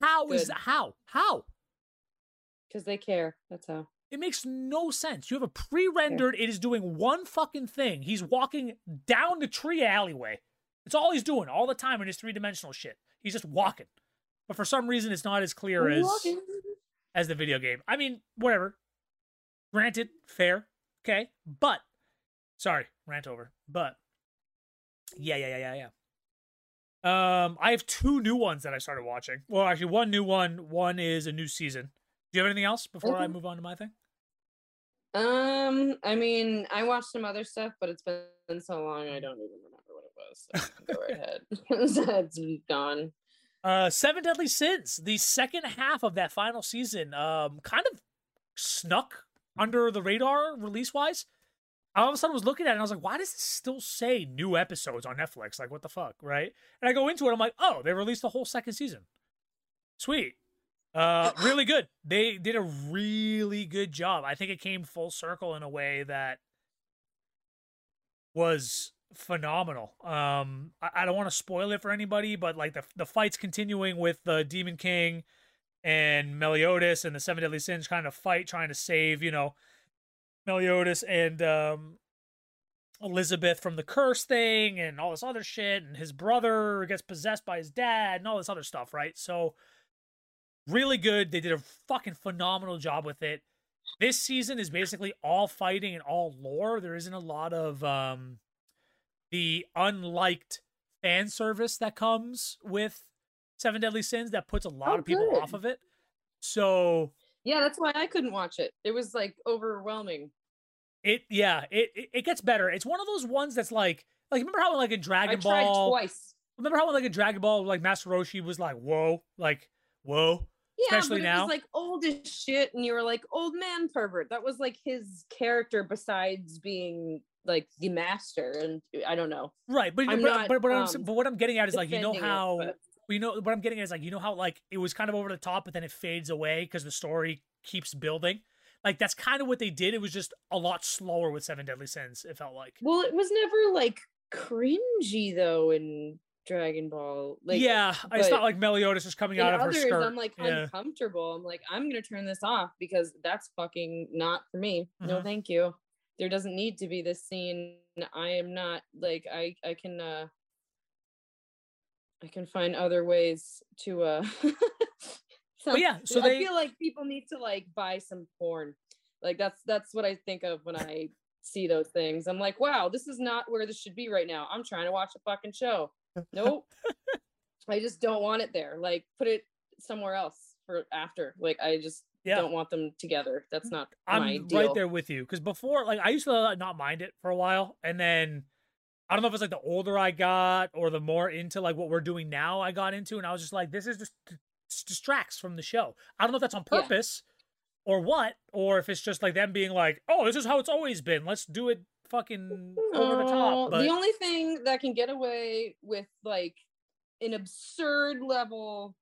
[SPEAKER 1] How is
[SPEAKER 2] Good.
[SPEAKER 1] that? How? How?
[SPEAKER 2] Because they care. That's how.
[SPEAKER 1] It makes no sense. You have a pre-rendered. It is doing one fucking thing. He's walking down the tree alleyway. It's all he's doing all the time in his three-dimensional shit. He's just walking. But for some reason, it's not as clear as as the video game. I mean, whatever. Granted, fair, okay, but sorry, rant over. But yeah, yeah, yeah, yeah, yeah. Um, I have two new ones that I started watching. Well, actually, one new one. One is a new season. Do you have anything else before I move on to my thing?
[SPEAKER 2] Um, I mean, I watched some other stuff, but it's been so long I don't even remember what it was. So go right (laughs) ahead. (laughs) it's gone.
[SPEAKER 1] Uh, Seven Deadly Sins, the second half of that final season, um, kind of snuck under the radar release wise. All of a sudden I was looking at it and I was like, why does it still say new episodes on Netflix? Like, what the fuck, right? And I go into it, I'm like, oh, they released the whole second season. Sweet. Uh, (laughs) really good. They did a really good job. I think it came full circle in a way that was phenomenal. Um, I, I don't want to spoil it for anybody, but like the the fights continuing with the Demon King and Meliodas and the Seven Deadly Sins kind of fight, trying to save you know Meliodas and um, Elizabeth from the curse thing and all this other shit, and his brother gets possessed by his dad and all this other stuff, right? So really good. They did a fucking phenomenal job with it. This season is basically all fighting and all lore. There isn't a lot of um the unliked fan service that comes with Seven Deadly Sins that puts a lot
[SPEAKER 2] Oh,
[SPEAKER 1] of people
[SPEAKER 2] good.
[SPEAKER 1] off of it. So
[SPEAKER 2] Yeah, that's why I couldn't watch it. It was like overwhelming.
[SPEAKER 1] it yeah, it it, gets better. It's one of those ones that's like like remember how like in Dragon
[SPEAKER 2] I tried
[SPEAKER 1] Ball
[SPEAKER 2] twice.
[SPEAKER 1] remember how like in Dragon Ball like Master Roshi was like, whoa, like, whoa.
[SPEAKER 2] Yeah,
[SPEAKER 1] Especially
[SPEAKER 2] but it
[SPEAKER 1] now.
[SPEAKER 2] was like old as shit, and you were like old man pervert. That was like his character, besides being like the master. And I don't know.
[SPEAKER 1] Right, but
[SPEAKER 2] I'm
[SPEAKER 1] but,
[SPEAKER 2] not,
[SPEAKER 1] but, but,
[SPEAKER 2] um,
[SPEAKER 1] but what I'm getting at is like you know
[SPEAKER 2] it,
[SPEAKER 1] how
[SPEAKER 2] but-
[SPEAKER 1] you know what I'm getting at is like you know how like it was kind of over the top, but then it fades away because the story keeps building. Like that's kind of what they did. It was just a lot slower with Seven Deadly Sins. It felt like.
[SPEAKER 2] Well, it was never like cringy though in Dragon Ball. Like
[SPEAKER 1] yeah, it's not like Meliodas is coming out of her skirt.
[SPEAKER 2] I'm like
[SPEAKER 1] yeah.
[SPEAKER 2] uncomfortable. I'm like, I'm gonna turn this off because that's fucking not for me. No,
[SPEAKER 1] Mhm.
[SPEAKER 2] thank you. There doesn't need to be this scene. I am not like I I can uh I can find other ways to uh (laughs)
[SPEAKER 1] But yeah, so
[SPEAKER 2] I
[SPEAKER 1] they
[SPEAKER 2] feel like people need to like buy some porn. Like that's that's what I think of when I see those things. I'm like, wow, this is not where this should be right now. I'm trying to watch a fucking show. (laughs) Nope. I just don't want it there. Like put it somewhere else for after. Like I just
[SPEAKER 1] yeah.
[SPEAKER 2] don't want them together. That's not
[SPEAKER 1] I'm
[SPEAKER 2] deal.
[SPEAKER 1] right there with you because before, like, I used to not mind it for a while, and then I don't know if it's like the older I got or the more into like what we're doing now I got into, and I was just like, this is just distracts from the show. I don't know if that's on
[SPEAKER 2] Yeah.
[SPEAKER 1] purpose or what, or if it's just like them being like, oh, this is how it's always been. Let's do it fucking over the top. But
[SPEAKER 2] The only thing that can get away with like an absurd level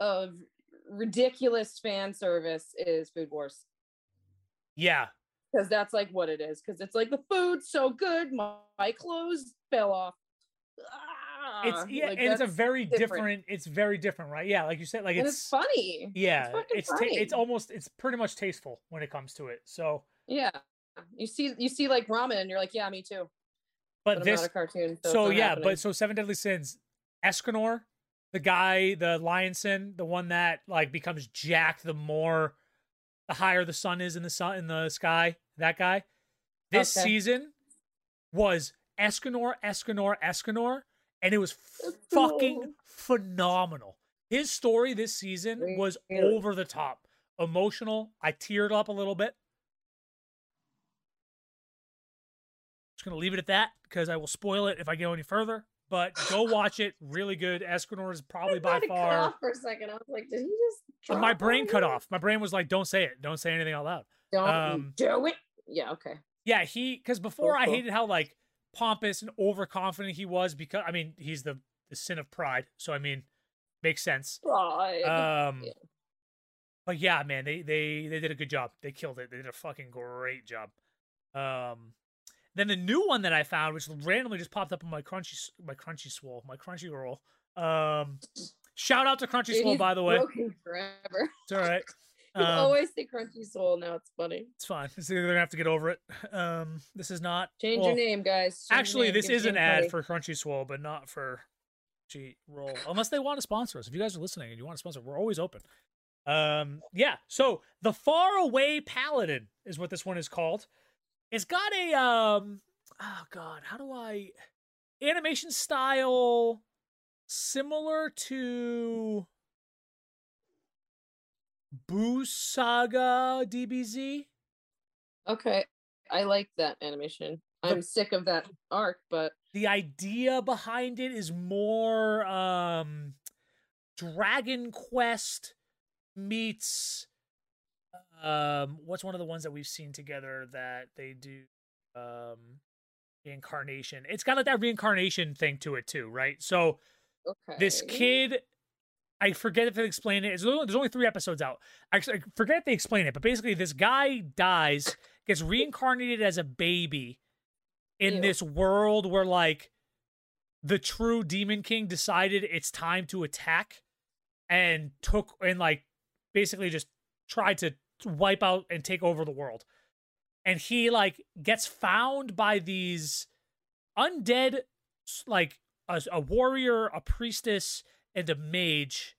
[SPEAKER 2] of ridiculous fan service is Food Wars.
[SPEAKER 1] yeah,
[SPEAKER 2] Because that's like what it is. Because it's like the food's so good, my, my clothes fell off.
[SPEAKER 1] it's
[SPEAKER 2] Ah,
[SPEAKER 1] yeah,
[SPEAKER 2] like,
[SPEAKER 1] and it's a very different.
[SPEAKER 2] different.
[SPEAKER 1] It's very different, right? Yeah, like you said, like it's,
[SPEAKER 2] it's, funny.
[SPEAKER 1] Yeah,
[SPEAKER 2] fucking
[SPEAKER 1] it's ta- it's almost it's pretty much tasteful when it comes to it. So,
[SPEAKER 2] Yeah. You see you see like ramen and you're like, yeah, me too.
[SPEAKER 1] but,
[SPEAKER 2] But,
[SPEAKER 1] this
[SPEAKER 2] I'm not a cartoon. So,
[SPEAKER 1] so yeah,
[SPEAKER 2] happening.
[SPEAKER 1] but so Seven Deadly Sins, Escanor, the guy, the Lion Sin, the one that like becomes jacked the more, the higher the sun is in the sun in the sky. That guy. This
[SPEAKER 2] Okay.
[SPEAKER 1] season was Escanor, Escanor, Escanor, and it was fucking phenomenal. His story this season was over the top, emotional. I teared up a little bit. Just gonna leave it at that because I will spoil it if I go any further. But go watch it. Really good. Escanor is (laughs) probably
[SPEAKER 2] I
[SPEAKER 1] by
[SPEAKER 2] had to cut
[SPEAKER 1] far.
[SPEAKER 2] off for a second. I was like, did he just?
[SPEAKER 1] And my brain cut off. My brain was like, "Don't say it. Don't say anything out loud."
[SPEAKER 2] Don't
[SPEAKER 1] Um,
[SPEAKER 2] do it. Yeah. Okay.
[SPEAKER 1] Yeah, he because before I
[SPEAKER 2] cool.
[SPEAKER 1] hated how like pompous and overconfident he was because I mean he's the the sin of pride. So I mean, makes sense.
[SPEAKER 2] Pride.
[SPEAKER 1] Um,
[SPEAKER 2] Yeah.
[SPEAKER 1] but yeah, man, they they they did a good job. They killed it. They did a fucking great job. Um, then the new one that I found, which randomly just popped up on my crunchy my crunchy swole, my crunchy roll. Um, shout out to Crunchy
[SPEAKER 2] Dude,
[SPEAKER 1] Swole, by the way.
[SPEAKER 2] forever. (laughs)
[SPEAKER 1] It's all right. (laughs)
[SPEAKER 2] you
[SPEAKER 1] Um,
[SPEAKER 2] always say crunchy soul. Now it's funny.
[SPEAKER 1] It's fine. It's- They're gonna have to get over it. Um, this is not
[SPEAKER 2] Change
[SPEAKER 1] well,
[SPEAKER 2] your name, guys. Change
[SPEAKER 1] Actually,
[SPEAKER 2] name.
[SPEAKER 1] this
[SPEAKER 2] Give
[SPEAKER 1] is an ad
[SPEAKER 2] money.
[SPEAKER 1] for Crunchy Swole, but not for G Roll. Unless they want to sponsor us. If you guys are listening and you want to sponsor, we're always open. Um, yeah. So the Far Away Paladin is what this one is called. It's got a um. Oh God, how do I animation style similar to Buu Saga DBZ?
[SPEAKER 2] Okay, I like that animation. I'm sick of that arc, but
[SPEAKER 1] the idea behind it is more um Dragon Quest meets um what's one of the ones that we've seen together that they do um reincarnation. It's got like that reincarnation thing to it too, right? So
[SPEAKER 2] okay.
[SPEAKER 1] this kid I forget if they explain it. It's only, there's only three episodes out. Actually, I forget if they explain it, but basically, this guy dies, gets reincarnated as a baby in
[SPEAKER 2] Ew.
[SPEAKER 1] this world where, like, the true Demon King decided it's time to attack and took, and, like, basically just tried to wipe out and take over the world. And he, like, gets found by these undead, like, a, a warrior, a priestess, and a mage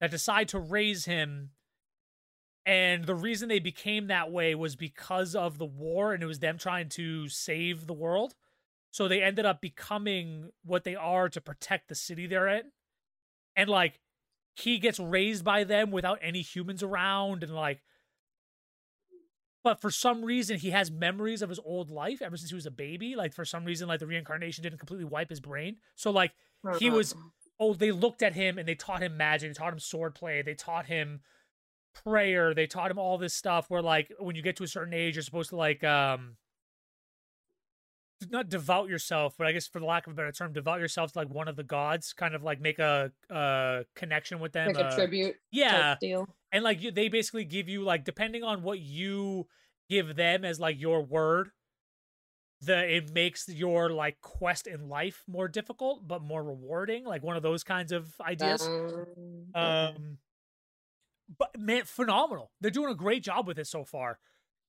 [SPEAKER 1] that decide to raise him. And the reason they became that way was because of the war, and it was them trying to save the world. So they ended up becoming what they are to protect the city they're in. And like he gets raised by them without any humans around and like but for some reason he has memories of his old life ever since he was a baby. Like for some reason like the reincarnation didn't completely wipe his brain. So like he was oh they looked at him and they taught him magic. They taught him sword play they taught him prayer. They taught him all this stuff where like when you get to a certain age you're supposed to like um not devout yourself but i guess for the lack of a better term devout yourself to like one of the gods kind of like make a uh connection with them
[SPEAKER 2] like a
[SPEAKER 1] uh,
[SPEAKER 2] tribute
[SPEAKER 1] yeah.
[SPEAKER 2] deal.
[SPEAKER 1] And like you, they basically give you like depending on what you give them as like your word the it makes your like quest in life more difficult but more rewarding like one of those kinds of ideas.
[SPEAKER 2] Um,
[SPEAKER 1] um but man phenomenal. They're doing a great job with it so far.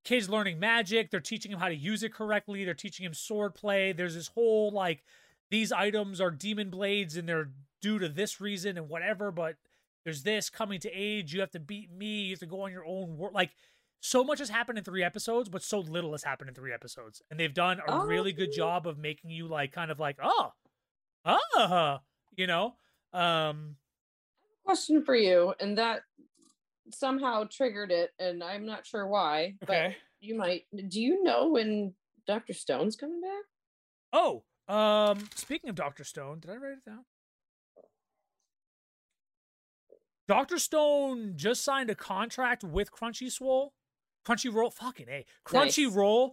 [SPEAKER 1] Kids learning magic they're teaching him how to use it correctly they're teaching him sword play there's this whole like these items are demon blades and they're due to this reason and whatever but there's this coming to age you have to beat me you have to go on your own work like so much has happened in three episodes but so little has happened in three episodes and they've done a
[SPEAKER 2] Oh.
[SPEAKER 1] really good job of making you like kind of like oh ah you know um
[SPEAKER 2] question for you, and that somehow triggered it, and I'm not sure why.
[SPEAKER 1] okay
[SPEAKER 2] But you might. Do you know when Doctor Stone's coming back?
[SPEAKER 1] Oh, um, speaking of Doctor Stone, did I write it down? Doctor Stone just signed a contract with Crunchyroll. Crunchyroll, fucking a
[SPEAKER 2] Nice.
[SPEAKER 1] Crunchyroll.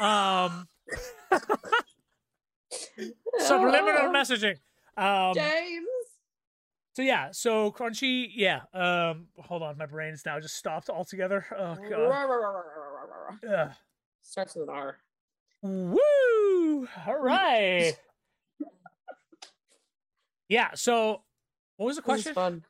[SPEAKER 1] Um, (laughs) subliminal
[SPEAKER 2] Oh,
[SPEAKER 1] messaging. Um,
[SPEAKER 2] James.
[SPEAKER 1] so yeah, so Crunchy, yeah. Um, hold on, my brain's now just stopped altogether. Oh god.
[SPEAKER 2] Starts with an R.
[SPEAKER 1] Woo! All (laughs) right. yeah. So, what was the question?
[SPEAKER 2] fun.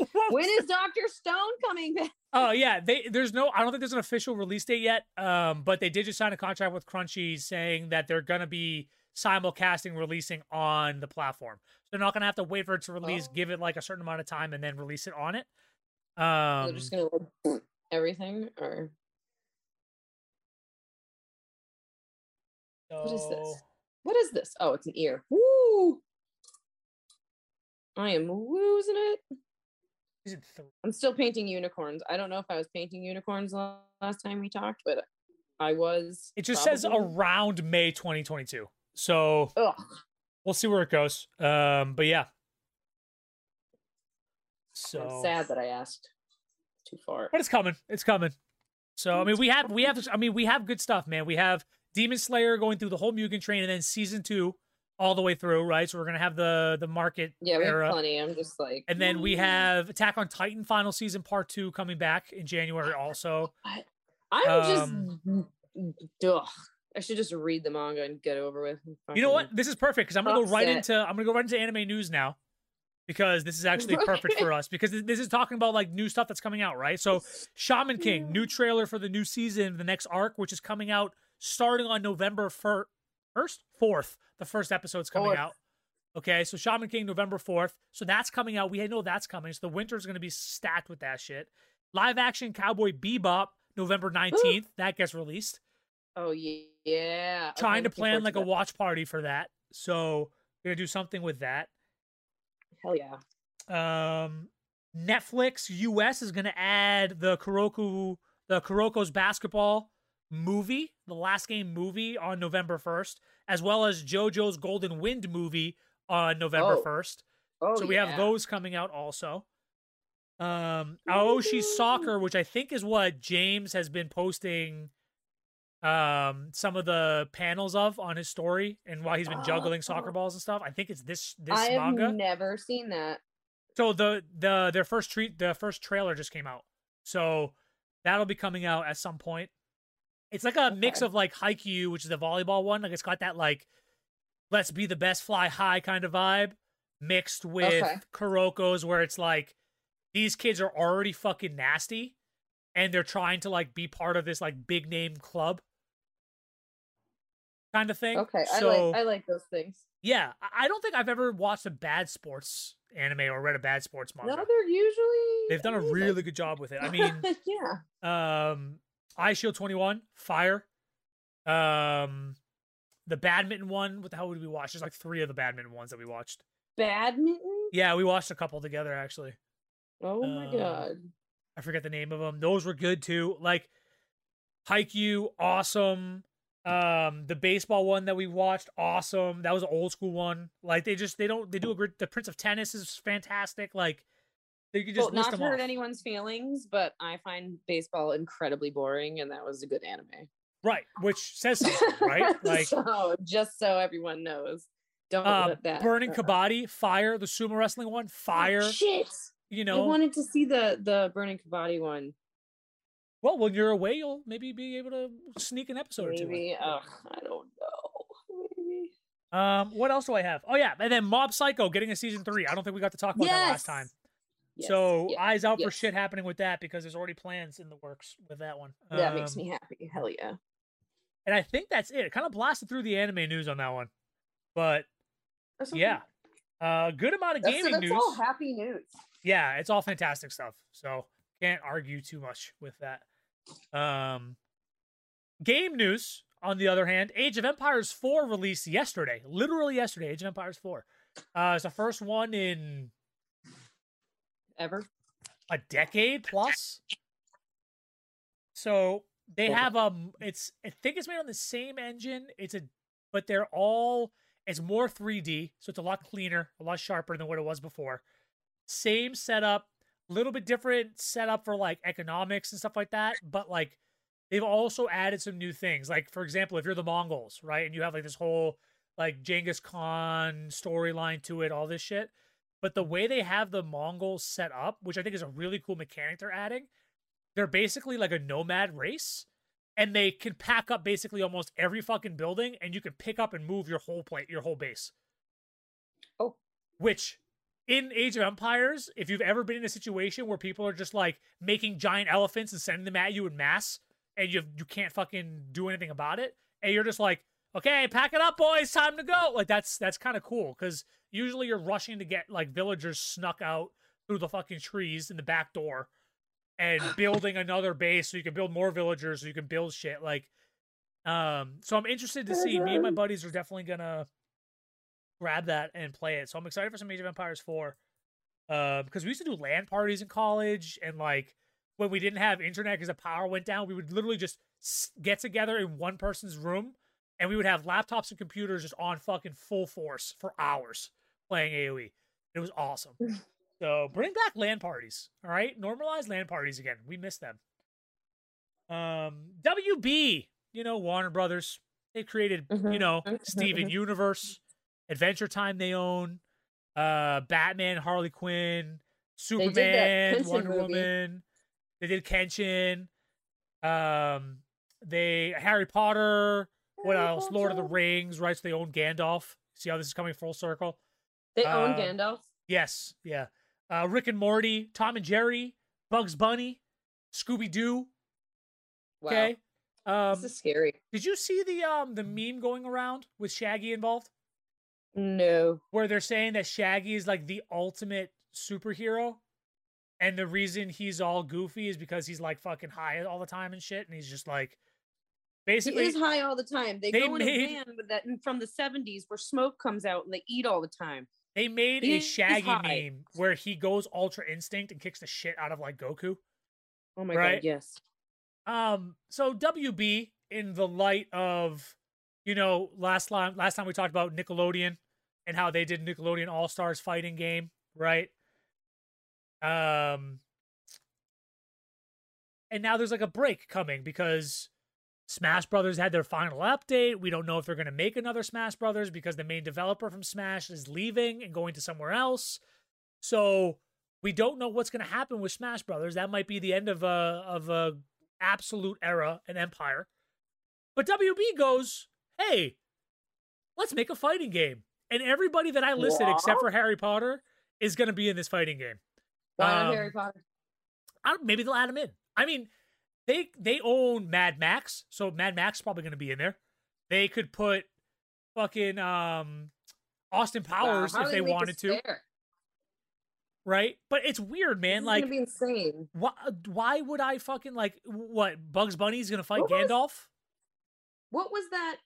[SPEAKER 2] (laughs) When is Doctor Stone coming back?
[SPEAKER 1] Oh yeah, they there's no I don't think there's an official release date yet. Um, but they did just sign a contract with Crunchy saying that they're gonna be simulcasting releasing on the platform. So they're not gonna have to wait for it to release,
[SPEAKER 2] Oh.
[SPEAKER 1] give it like a certain amount of time, and then release it on it.
[SPEAKER 2] They're
[SPEAKER 1] Um,
[SPEAKER 2] just gonna like, (clears throat) everything, or What is this? what is this? Oh, it's an ear. Woo! I am losing it. I'm still painting unicorns. I don't know if I was painting unicorns last time we talked, but I was.
[SPEAKER 1] It just says around May 2022. So
[SPEAKER 2] Ugh.
[SPEAKER 1] we'll see where it goes. Um, but yeah. So I'm
[SPEAKER 2] sad that I asked. Too far.
[SPEAKER 1] but it's coming. It's coming. So I mean, we have we have I mean we have good stuff, man. We have Demon Slayer going through the whole Mugen train, and then season two all the way through, right? So we're gonna have the the market
[SPEAKER 2] Yeah, we have plenty. I'm just like.
[SPEAKER 1] and then we have Attack on Titan final season part two coming back in January also.
[SPEAKER 2] I'm
[SPEAKER 1] um,
[SPEAKER 2] just. Ugh. I should just read the manga and get over with.
[SPEAKER 1] You know what? This is perfect because I'm gonna go right into I'm gonna go right into anime news now because this is (laughs) actually perfect for us because this is talking about like new stuff that's coming out, right? So Shaman King, new trailer for the new season, the next arc, which is coming out starting on November first, fourth. The first episode's coming
[SPEAKER 2] Fourth.
[SPEAKER 1] out. Okay, so Shaman King November fourth. So that's coming out. We know that's coming. So the winter's gonna be stacked with that shit. Live action Cowboy Bebop November nineteenth. that gets released.
[SPEAKER 2] Oh yeah, yeah. Okay,
[SPEAKER 1] Trying to plan like
[SPEAKER 2] to
[SPEAKER 1] a watch party for that. So we're gonna do something with that.
[SPEAKER 2] Hell yeah.
[SPEAKER 1] um Netflix US is going to add the Kuroko the Kuroko's basketball movie, the last game movie on November 1st, as well as JoJo's Golden Wind movie on November
[SPEAKER 2] Oh.
[SPEAKER 1] 1st.
[SPEAKER 2] Oh,
[SPEAKER 1] so we
[SPEAKER 2] yeah.
[SPEAKER 1] have those coming out also. Um Ao Ashi Soccer, which I think is what James has been posting um some of the panels of on his story and why he's been juggling (gasps) soccer
[SPEAKER 2] Oh.
[SPEAKER 1] balls and stuff. I think it's this this
[SPEAKER 2] I
[SPEAKER 1] manga.
[SPEAKER 2] never seen that.
[SPEAKER 1] So the the their first treat the first trailer just came out. So that'll be coming out at some point. It's like a mix of like Haikyuu, which is the volleyball one. Like it's got that like let's be the best fly high kind of vibe mixed with
[SPEAKER 2] Okay.
[SPEAKER 1] Kuroko's where it's like these kids are already fucking nasty and they're trying to like be part of this like big name club kind of thing.
[SPEAKER 2] Okay, I
[SPEAKER 1] So
[SPEAKER 2] like I like those things.
[SPEAKER 1] yeah, I- I don't think I've ever watched a bad sports anime or read a bad sports manga.
[SPEAKER 2] No, they're usually
[SPEAKER 1] They've done a really good job with it. I mean, (laughs)
[SPEAKER 2] yeah.
[SPEAKER 1] um, Eyeshield 21, Fire. Um, the badminton one. What the hell would we watch? There's like three of the badminton ones that we watched.
[SPEAKER 2] Badminton.
[SPEAKER 1] Yeah, we watched a couple together actually.
[SPEAKER 2] Oh my
[SPEAKER 1] Um,
[SPEAKER 2] god.
[SPEAKER 1] I forget the name of them. Those were good too. Like Haikyuu, awesome. Um, the baseball one that we watched, awesome. That was an old school one. Like they just they don't they do a great. The Prince of Tennis is fantastic. Like you can just
[SPEAKER 2] Well, not to hurt
[SPEAKER 1] off.
[SPEAKER 2] anyone's feelings, but I find baseball incredibly boring, and that was a good anime.
[SPEAKER 1] right, which says (laughs) something, right? Like
[SPEAKER 2] so, just so everyone knows, don't
[SPEAKER 1] uh,
[SPEAKER 2] let that
[SPEAKER 1] Burning
[SPEAKER 2] uh,
[SPEAKER 1] Kabaddi, Fire, the sumo wrestling one, Fire.
[SPEAKER 2] Oh, shit.
[SPEAKER 1] You know, I
[SPEAKER 2] wanted to see the the Burning Kabaddi one.
[SPEAKER 1] well, when you're away, you'll maybe be able to sneak an episode or two.
[SPEAKER 2] Maybe. Ugh, I don't know. Maybe.
[SPEAKER 1] Um, what else do I have? Oh yeah, and then Mob Psycho getting a season three. I don't think we got to talk about that last time.
[SPEAKER 2] Yes,
[SPEAKER 1] so
[SPEAKER 2] yes,
[SPEAKER 1] eyes out for shit happening with that because there's already plans in the works with that one.
[SPEAKER 2] That makes
[SPEAKER 1] Um,
[SPEAKER 2] me happy. Hell yeah.
[SPEAKER 1] And I think that's it. It kind of blasted through the anime news on that one, but
[SPEAKER 2] okay.
[SPEAKER 1] yeah, uh, good amount of
[SPEAKER 2] That's,
[SPEAKER 1] gaming
[SPEAKER 2] that's
[SPEAKER 1] news.
[SPEAKER 2] all happy news.
[SPEAKER 1] Yeah, it's all fantastic stuff. So can't argue too much with that. Um, game news, on the other hand, Age of Empires 4 released yesterday, literally yesterday. Age of Empires 4. Uh, it's the first one in
[SPEAKER 2] Ever.
[SPEAKER 1] a decade plus. So they have um it's I think it's made on the same engine. It's a but they're all it's more 3D, so it's a lot cleaner, a lot sharper than what it was before. Same setup, a little bit different setup for like economics and stuff like that, but like they've also added some new things. Like for example, if you're the Mongols, right, and you have like this whole like Genghis Khan storyline to it, all this shit. But the way they have the Mongols set up, which I think is a really cool mechanic they're adding, they're basically like a nomad race. And they can pack up basically almost every fucking building, and you can pick up and move your whole plate, your whole base.
[SPEAKER 2] Oh.
[SPEAKER 1] Which in Age of Empires, if you've ever been in a situation where people are just like making giant elephants and sending them at you in mass, and you you can't fucking do anything about it, and you're just like, okay, pack it up, boys, time to go. Like that's that's kind of cool because usually you're rushing to get like villagers snuck out through the fucking trees in the back door and (laughs) building another base so you can build more villagers so you can build shit like um so i'm interested to see me and my (laughs) buddies are definitely gonna grab that and play it so i'm excited for some age of empires 4 uh, because we used to do LAN parties in college and like when we didn't have internet because the power went down we would literally just get together in one person's room and we would have laptops and computers just on fucking full force for hours playing aoe it was awesome (laughs) so bring back LAN parties, all right? Normalize LAN parties again. We miss them. Um, WB, you know, Warner Brothers. They created, you
[SPEAKER 2] Mhm,
[SPEAKER 1] know,
[SPEAKER 2] mhm,
[SPEAKER 1] Steven. Universe, Adventure Time. They own, uh, Batman, Harley Quinn, Superman, Wonder
[SPEAKER 2] movie.
[SPEAKER 1] Woman. They did Kenshin. Um, they Harry Potter. What else? Lord of the Rings. Right? So they own Gandalf. See how this is coming full circle.
[SPEAKER 2] They own
[SPEAKER 1] Uh,
[SPEAKER 2] Gandalf.
[SPEAKER 1] Yes, yeah. Uh, Rick and Morty, Tom and Jerry, Bugs Bunny, Scooby Doo.
[SPEAKER 2] Wow.
[SPEAKER 1] Okay. Um,
[SPEAKER 2] this is scary.
[SPEAKER 1] did you see the um the meme going around with Shaggy involved,
[SPEAKER 2] No.
[SPEAKER 1] where they're saying that Shaggy is like the ultimate superhero, and the reason he's all goofy is because he's like fucking high all the time and shit, and he's just like
[SPEAKER 2] He
[SPEAKER 1] basically
[SPEAKER 2] is high all the time. They,
[SPEAKER 1] they
[SPEAKER 2] go in
[SPEAKER 1] made-
[SPEAKER 2] a van with that from the 70s where smoke comes out and they eat all the time.
[SPEAKER 1] they made
[SPEAKER 2] he
[SPEAKER 1] a Shaggy meme where he goes Ultra Instinct and kicks the shit out of like Goku.
[SPEAKER 2] Oh my
[SPEAKER 1] Right.
[SPEAKER 2] god, yes.
[SPEAKER 1] Um, so WB in the light of, you know, last time last time we talked about Nickelodeon and how they did Nickelodeon All Stars fighting game, right? Um, and now there's like a break coming because Smash Brothers had their final update. We don't know if they're going to make another Smash Brothers because the main developer from Smash is leaving and going to somewhere else. So we don't know what's going to happen with Smash Brothers. That might be the end of a of a absolute era and empire. But WB goes, "Hey, let's make a fighting game." And everybody that I listed except for Harry Potter is going to be in this fighting game.
[SPEAKER 2] Why
[SPEAKER 1] Um,
[SPEAKER 2] Harry Potter?
[SPEAKER 1] I don't, maybe they'll add him in. I mean, they they own Mad Max, so Mad Max is probably going to be in there. They could put fucking um Austin Powers
[SPEAKER 2] Wow,
[SPEAKER 1] if they wanted to,
[SPEAKER 2] fair?
[SPEAKER 1] right? But it's weird, man.
[SPEAKER 2] is
[SPEAKER 1] Like,
[SPEAKER 2] be insane.
[SPEAKER 1] why why would I fucking like what? Bugs Bunny's going to fight
[SPEAKER 2] What was-
[SPEAKER 1] Gandalf?
[SPEAKER 2] What was that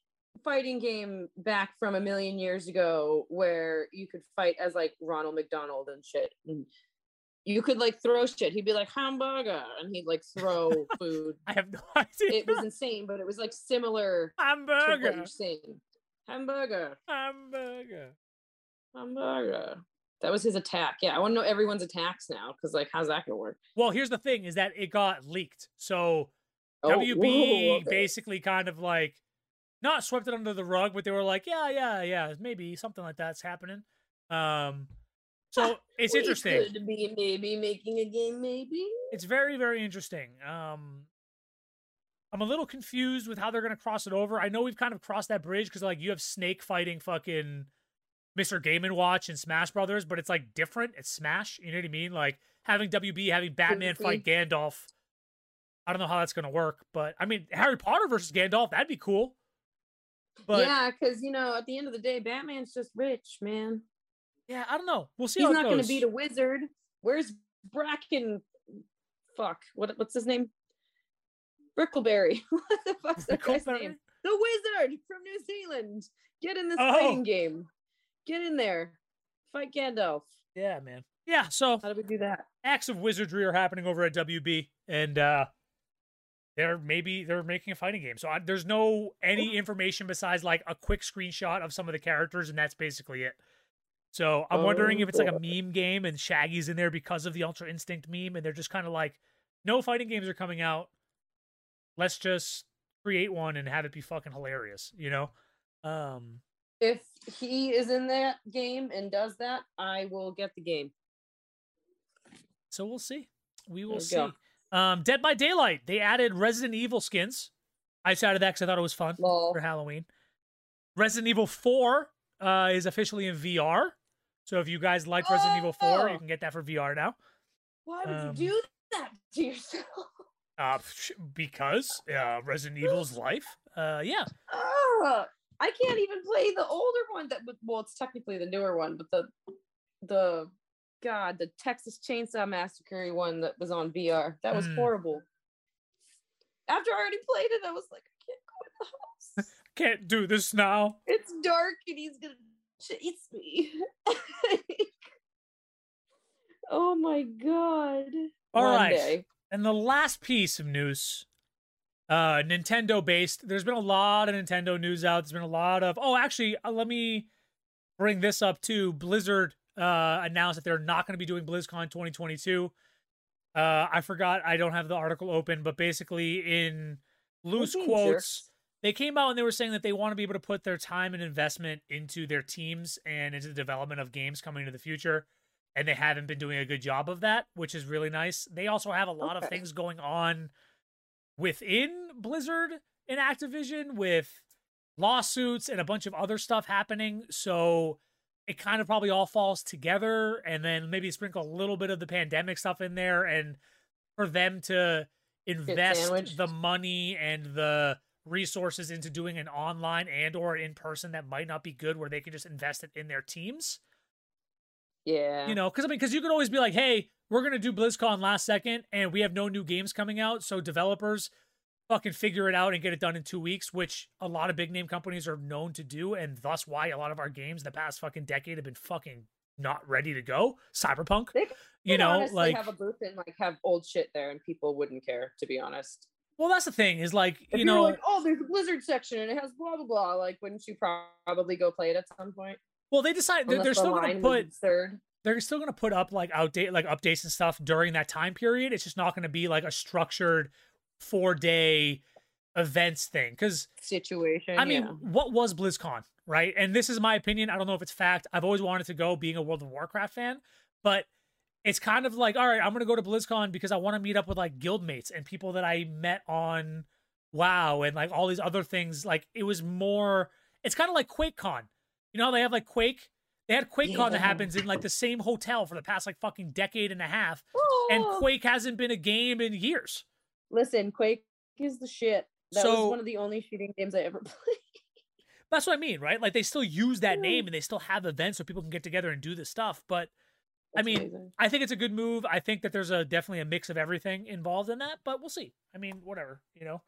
[SPEAKER 2] fighting game back from a million years ago where you could fight as like Ronald McDonald and shit. And you could like throw shit. He'd be like hamburger, and he'd like throw (laughs) food.
[SPEAKER 1] I have no (laughs) idea.
[SPEAKER 2] It was insane, but it was like similar to what
[SPEAKER 1] hamburger.
[SPEAKER 2] you're saying. Hamburger,
[SPEAKER 1] Hamburger.
[SPEAKER 2] hamburger. That was his attack. Yeah, I want to know everyone's attacks now because like, how's that gonna work?
[SPEAKER 1] Well, here's the thing: is that it got leaked, so
[SPEAKER 2] Oh,
[SPEAKER 1] WB
[SPEAKER 2] whoa, okay.
[SPEAKER 1] basically kind of like not swept it under the rug, but they were like, yeah, yeah, yeah, maybe something like that's happening. Um, so it's
[SPEAKER 2] We
[SPEAKER 1] interesting.
[SPEAKER 2] could be maybe making a game, maybe.
[SPEAKER 1] It's very, very interesting. Um, I'm a little confused with how they're gonna cross it over. I know we've kind of crossed that bridge because like you have Snake fighting fucking Mr. Game and Watch and Smash Brothers, but it's like different. It's Smash. You know what I mean? Like having WB having Batman fight Gandalf. I don't know how that's gonna work, but I mean Harry Potter versus Gandalf, that'd be cool. But yeah,
[SPEAKER 2] yeah, because you know, at the end of the day, Batman's just rich, man.
[SPEAKER 1] I don't know. We'll see
[SPEAKER 2] He's not going to beat a wizard. Where's Bracken? Fuck. What? What's his name? Brickleberry. (laughs) what the fuck's that guy's name? The wizard from New Zealand. Get in this
[SPEAKER 1] Oh.
[SPEAKER 2] fighting game. Get in there. Fight Gandalf.
[SPEAKER 1] yeah, man. Yeah, so
[SPEAKER 2] How do we do that?
[SPEAKER 1] acts of wizardry are happening over at WB, and uh they're maybe they're making a fighting game. So I, there's no any information besides like a quick screenshot of some of the characters, and that's basically it. So I'm wondering if it's like a
[SPEAKER 2] Oh.
[SPEAKER 1] meme game and Shaggy's in there because of the Ultra Instinct meme, and they're just kind of like, no fighting games are coming out. Let's just create one and have it be fucking hilarious, you know? Um,
[SPEAKER 2] If he is in that game and does that, I will get the game.
[SPEAKER 1] So we'll see. We will
[SPEAKER 2] we
[SPEAKER 1] see.
[SPEAKER 2] go.
[SPEAKER 1] Um, Dead by Daylight. They added Resident Evil skins. I shouted that because I thought it was fun
[SPEAKER 2] Lol.
[SPEAKER 1] for Halloween. Resident Evil 4 uh, is officially in VR. So if you guys like Resident Evil 4, you
[SPEAKER 2] Oh.
[SPEAKER 1] can get that for VR now.
[SPEAKER 2] Why would
[SPEAKER 1] Um,
[SPEAKER 2] you do that (laughs) to yourself?
[SPEAKER 1] Uh, because uh, Resident Evil's life. Uh, yeah.
[SPEAKER 2] Ah, I can't even play the older one. That well, it's technically the newer one, but the the God, the Texas Chainsaw Massacre one that was on VR. That was
[SPEAKER 1] Mm.
[SPEAKER 2] horrible. After I already played it, I was like, I can't go in the house. (laughs)
[SPEAKER 1] Can't do this now.
[SPEAKER 2] it's dark and he's gonna chase me. (laughs) oh my god.
[SPEAKER 1] All
[SPEAKER 2] One
[SPEAKER 1] right.
[SPEAKER 2] day.
[SPEAKER 1] And the last piece of news, uh, Nintendo based. There's been a lot of Nintendo news out. There's been a lot of. Oh, actually, uh, let me bring this up too. Blizzard uh, announced that they're not going to be doing BlizzCon 2022. Uh, I forgot. I don't have the article open, but basically, in loose quotes. They came out and they were saying that they want to be able to put their time and investment into their teams and into the development of games coming into the future and they haven't been doing a good job of that, which is really nice. They also have a lot of things going on within Blizzard and Activision with lawsuits and a bunch of other stuff happening. So it kind of probably all falls together and then maybe sprinkle a little bit of the pandemic stuff in there and for them to invest the money and the resources into doing an online and or in person that might not be good where they can just invest it in their teams
[SPEAKER 2] Yeah.
[SPEAKER 1] you know, because I mean, because you could always be like, "Hey, we're gonna do BlizzCon last second, and we have no new games coming out, so developers fucking figure it out and get it done in two weeks," which a lot of big name companies are known to do, and thus why a lot of our games in the past fucking decade have been fucking not ready to go. Cyberpunk,
[SPEAKER 2] They
[SPEAKER 1] you know, like,
[SPEAKER 2] have a booth and like have old shit there and people wouldn't care, to be honest.
[SPEAKER 1] Well, that's the thing is like,
[SPEAKER 2] If
[SPEAKER 1] you know,
[SPEAKER 2] like, oh, there's a Blizzard section and it has blah blah blah, like wouldn't you probably go play it at some point?
[SPEAKER 1] well, they decide they're, they're
[SPEAKER 2] the
[SPEAKER 1] still gonna put
[SPEAKER 2] absurd.
[SPEAKER 1] they're still going to put up like outdate like updates and stuff during that time period. It's just not going to be like a structured four day events thing because
[SPEAKER 2] situation.
[SPEAKER 1] I mean,
[SPEAKER 2] yeah.
[SPEAKER 1] what was BlizzCon, right? And this is my opinion. I don't know if it's fact. I've always wanted to go, being a World of Warcraft fan, but it's kind of like, all right, I'm gonna go to BlizzCon because I want to meet up with like guildmates and people that I met on WoW and like all these other things. Like it was more. It's kind of like QuakeCon. You know how they have like Quake. They had QuakeCon that happens in like the same hotel for the past like fucking decade and a half, and
[SPEAKER 2] Oh,
[SPEAKER 1] Quake hasn't been a game in years.
[SPEAKER 2] listen, Quake is the shit. That
[SPEAKER 1] So-
[SPEAKER 2] was one of the only shooting games I ever (laughs) played.
[SPEAKER 1] That's what I mean, right? Like they still use that
[SPEAKER 2] Yeah.
[SPEAKER 1] name and they still have events so people can get together and do this stuff. But I mean,
[SPEAKER 2] amazing.
[SPEAKER 1] I think it's a good move. I think that there's a definitely a mix of everything involved in that, but we'll see. I mean, whatever, you know.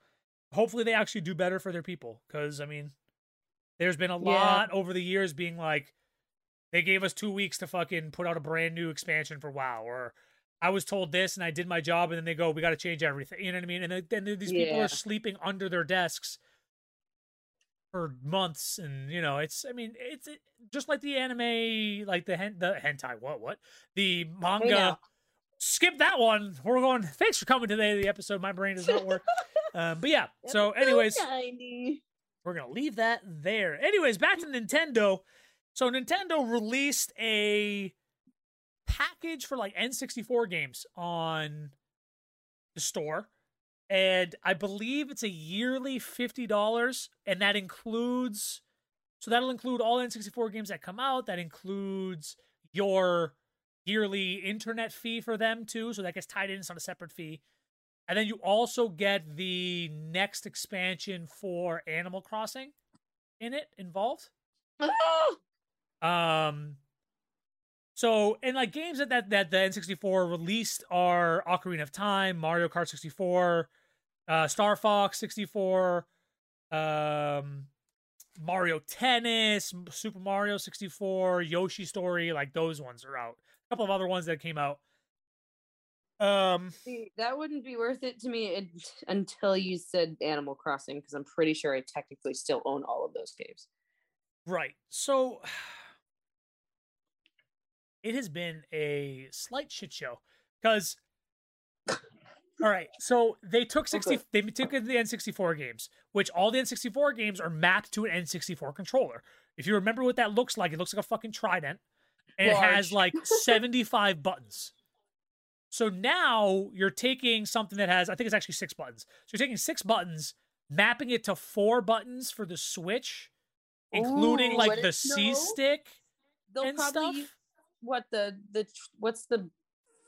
[SPEAKER 1] Hopefully they actually do better for their people cuz I mean, There's been a
[SPEAKER 2] Yeah.
[SPEAKER 1] lot over the years being like, they gave us two weeks to fucking put out a brand new expansion for WoW, or I was told this and I did my job, and then they go, we got to change everything. You know what I mean? And then- then these people
[SPEAKER 2] Yeah.
[SPEAKER 1] are sleeping under their desks for months, and you know, it's. I mean, it's it, just like the anime, like the hen, the hentai. What what the manga. Skip that one. We're going. (laughs) Thanks for coming today. The episode. My brain does not work. (laughs) um, but yeah. So, anyways,
[SPEAKER 2] Tiny.
[SPEAKER 1] we're gonna leave that there. Anyways, back to Nintendo. So Nintendo released a package for like N64 games on the store. And I believe it's a yearly $50 and that includes so that'll include all N64 games that come out, that includes your yearly internet fee for them too, so that gets tied in it's not a separate fee. And then you also get the next expansion for Animal Crossing in it involved. (gasps) Um so and like games that that, that the N64 released are Ocarina of Time, Mario Kart 64, uh Star Fox 64, um Mario Tennis, Super Mario 64, Yoshi Story, like those ones are out. A couple of other ones that came out. Um
[SPEAKER 2] See, that wouldn't be worth it to me it, until you said Animal Crossing, because I'm pretty sure I technically still own all of those games.
[SPEAKER 1] Right. So it has been a slight shit show because all right, so they took 60
[SPEAKER 2] Okay.
[SPEAKER 1] they took the N64 games, which all the N64 games are mapped to an N64 controller. If you remember what that looks like, it looks like a fucking trident and it has like (laughs) 75 buttons. So now you're taking something that has I think it's actually 6 buttons. So you're taking 6 buttons, mapping it to 4 buttons for the Switch including
[SPEAKER 2] Ooh,
[SPEAKER 1] like the C stick
[SPEAKER 2] They'll
[SPEAKER 1] and
[SPEAKER 2] probably
[SPEAKER 1] stuff.
[SPEAKER 2] What the the what's the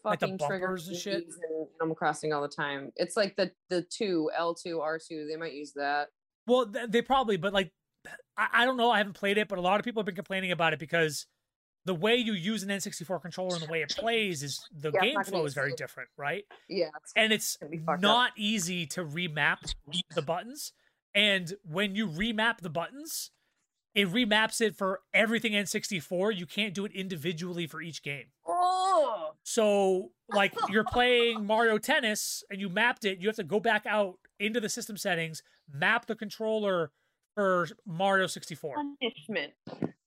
[SPEAKER 1] Like the
[SPEAKER 2] fucking trigger
[SPEAKER 1] and shit?
[SPEAKER 2] in Animal Crossing all the time? It's like the the two L two R two. They might use that.
[SPEAKER 1] Well, th- they probably, but like, I, I don't know. I haven't played it, but a lot of people have been complaining about it because the way you use an N64 controller and the way it plays is the
[SPEAKER 2] Yeah,
[SPEAKER 1] game flow is very
[SPEAKER 2] smooth.
[SPEAKER 1] different, right?
[SPEAKER 2] Yeah, it's
[SPEAKER 1] And it's
[SPEAKER 2] gonna up.
[SPEAKER 1] not easy to remap the buttons. And when you remap the buttons, it remaps it for everything N64. You can't do it individually for each game.
[SPEAKER 2] Oh,
[SPEAKER 1] So, like, you're playing (laughs) Mario Tennis and you mapped it, you have to go back out into the system settings, map the controller for Mario 64.
[SPEAKER 2] punishment.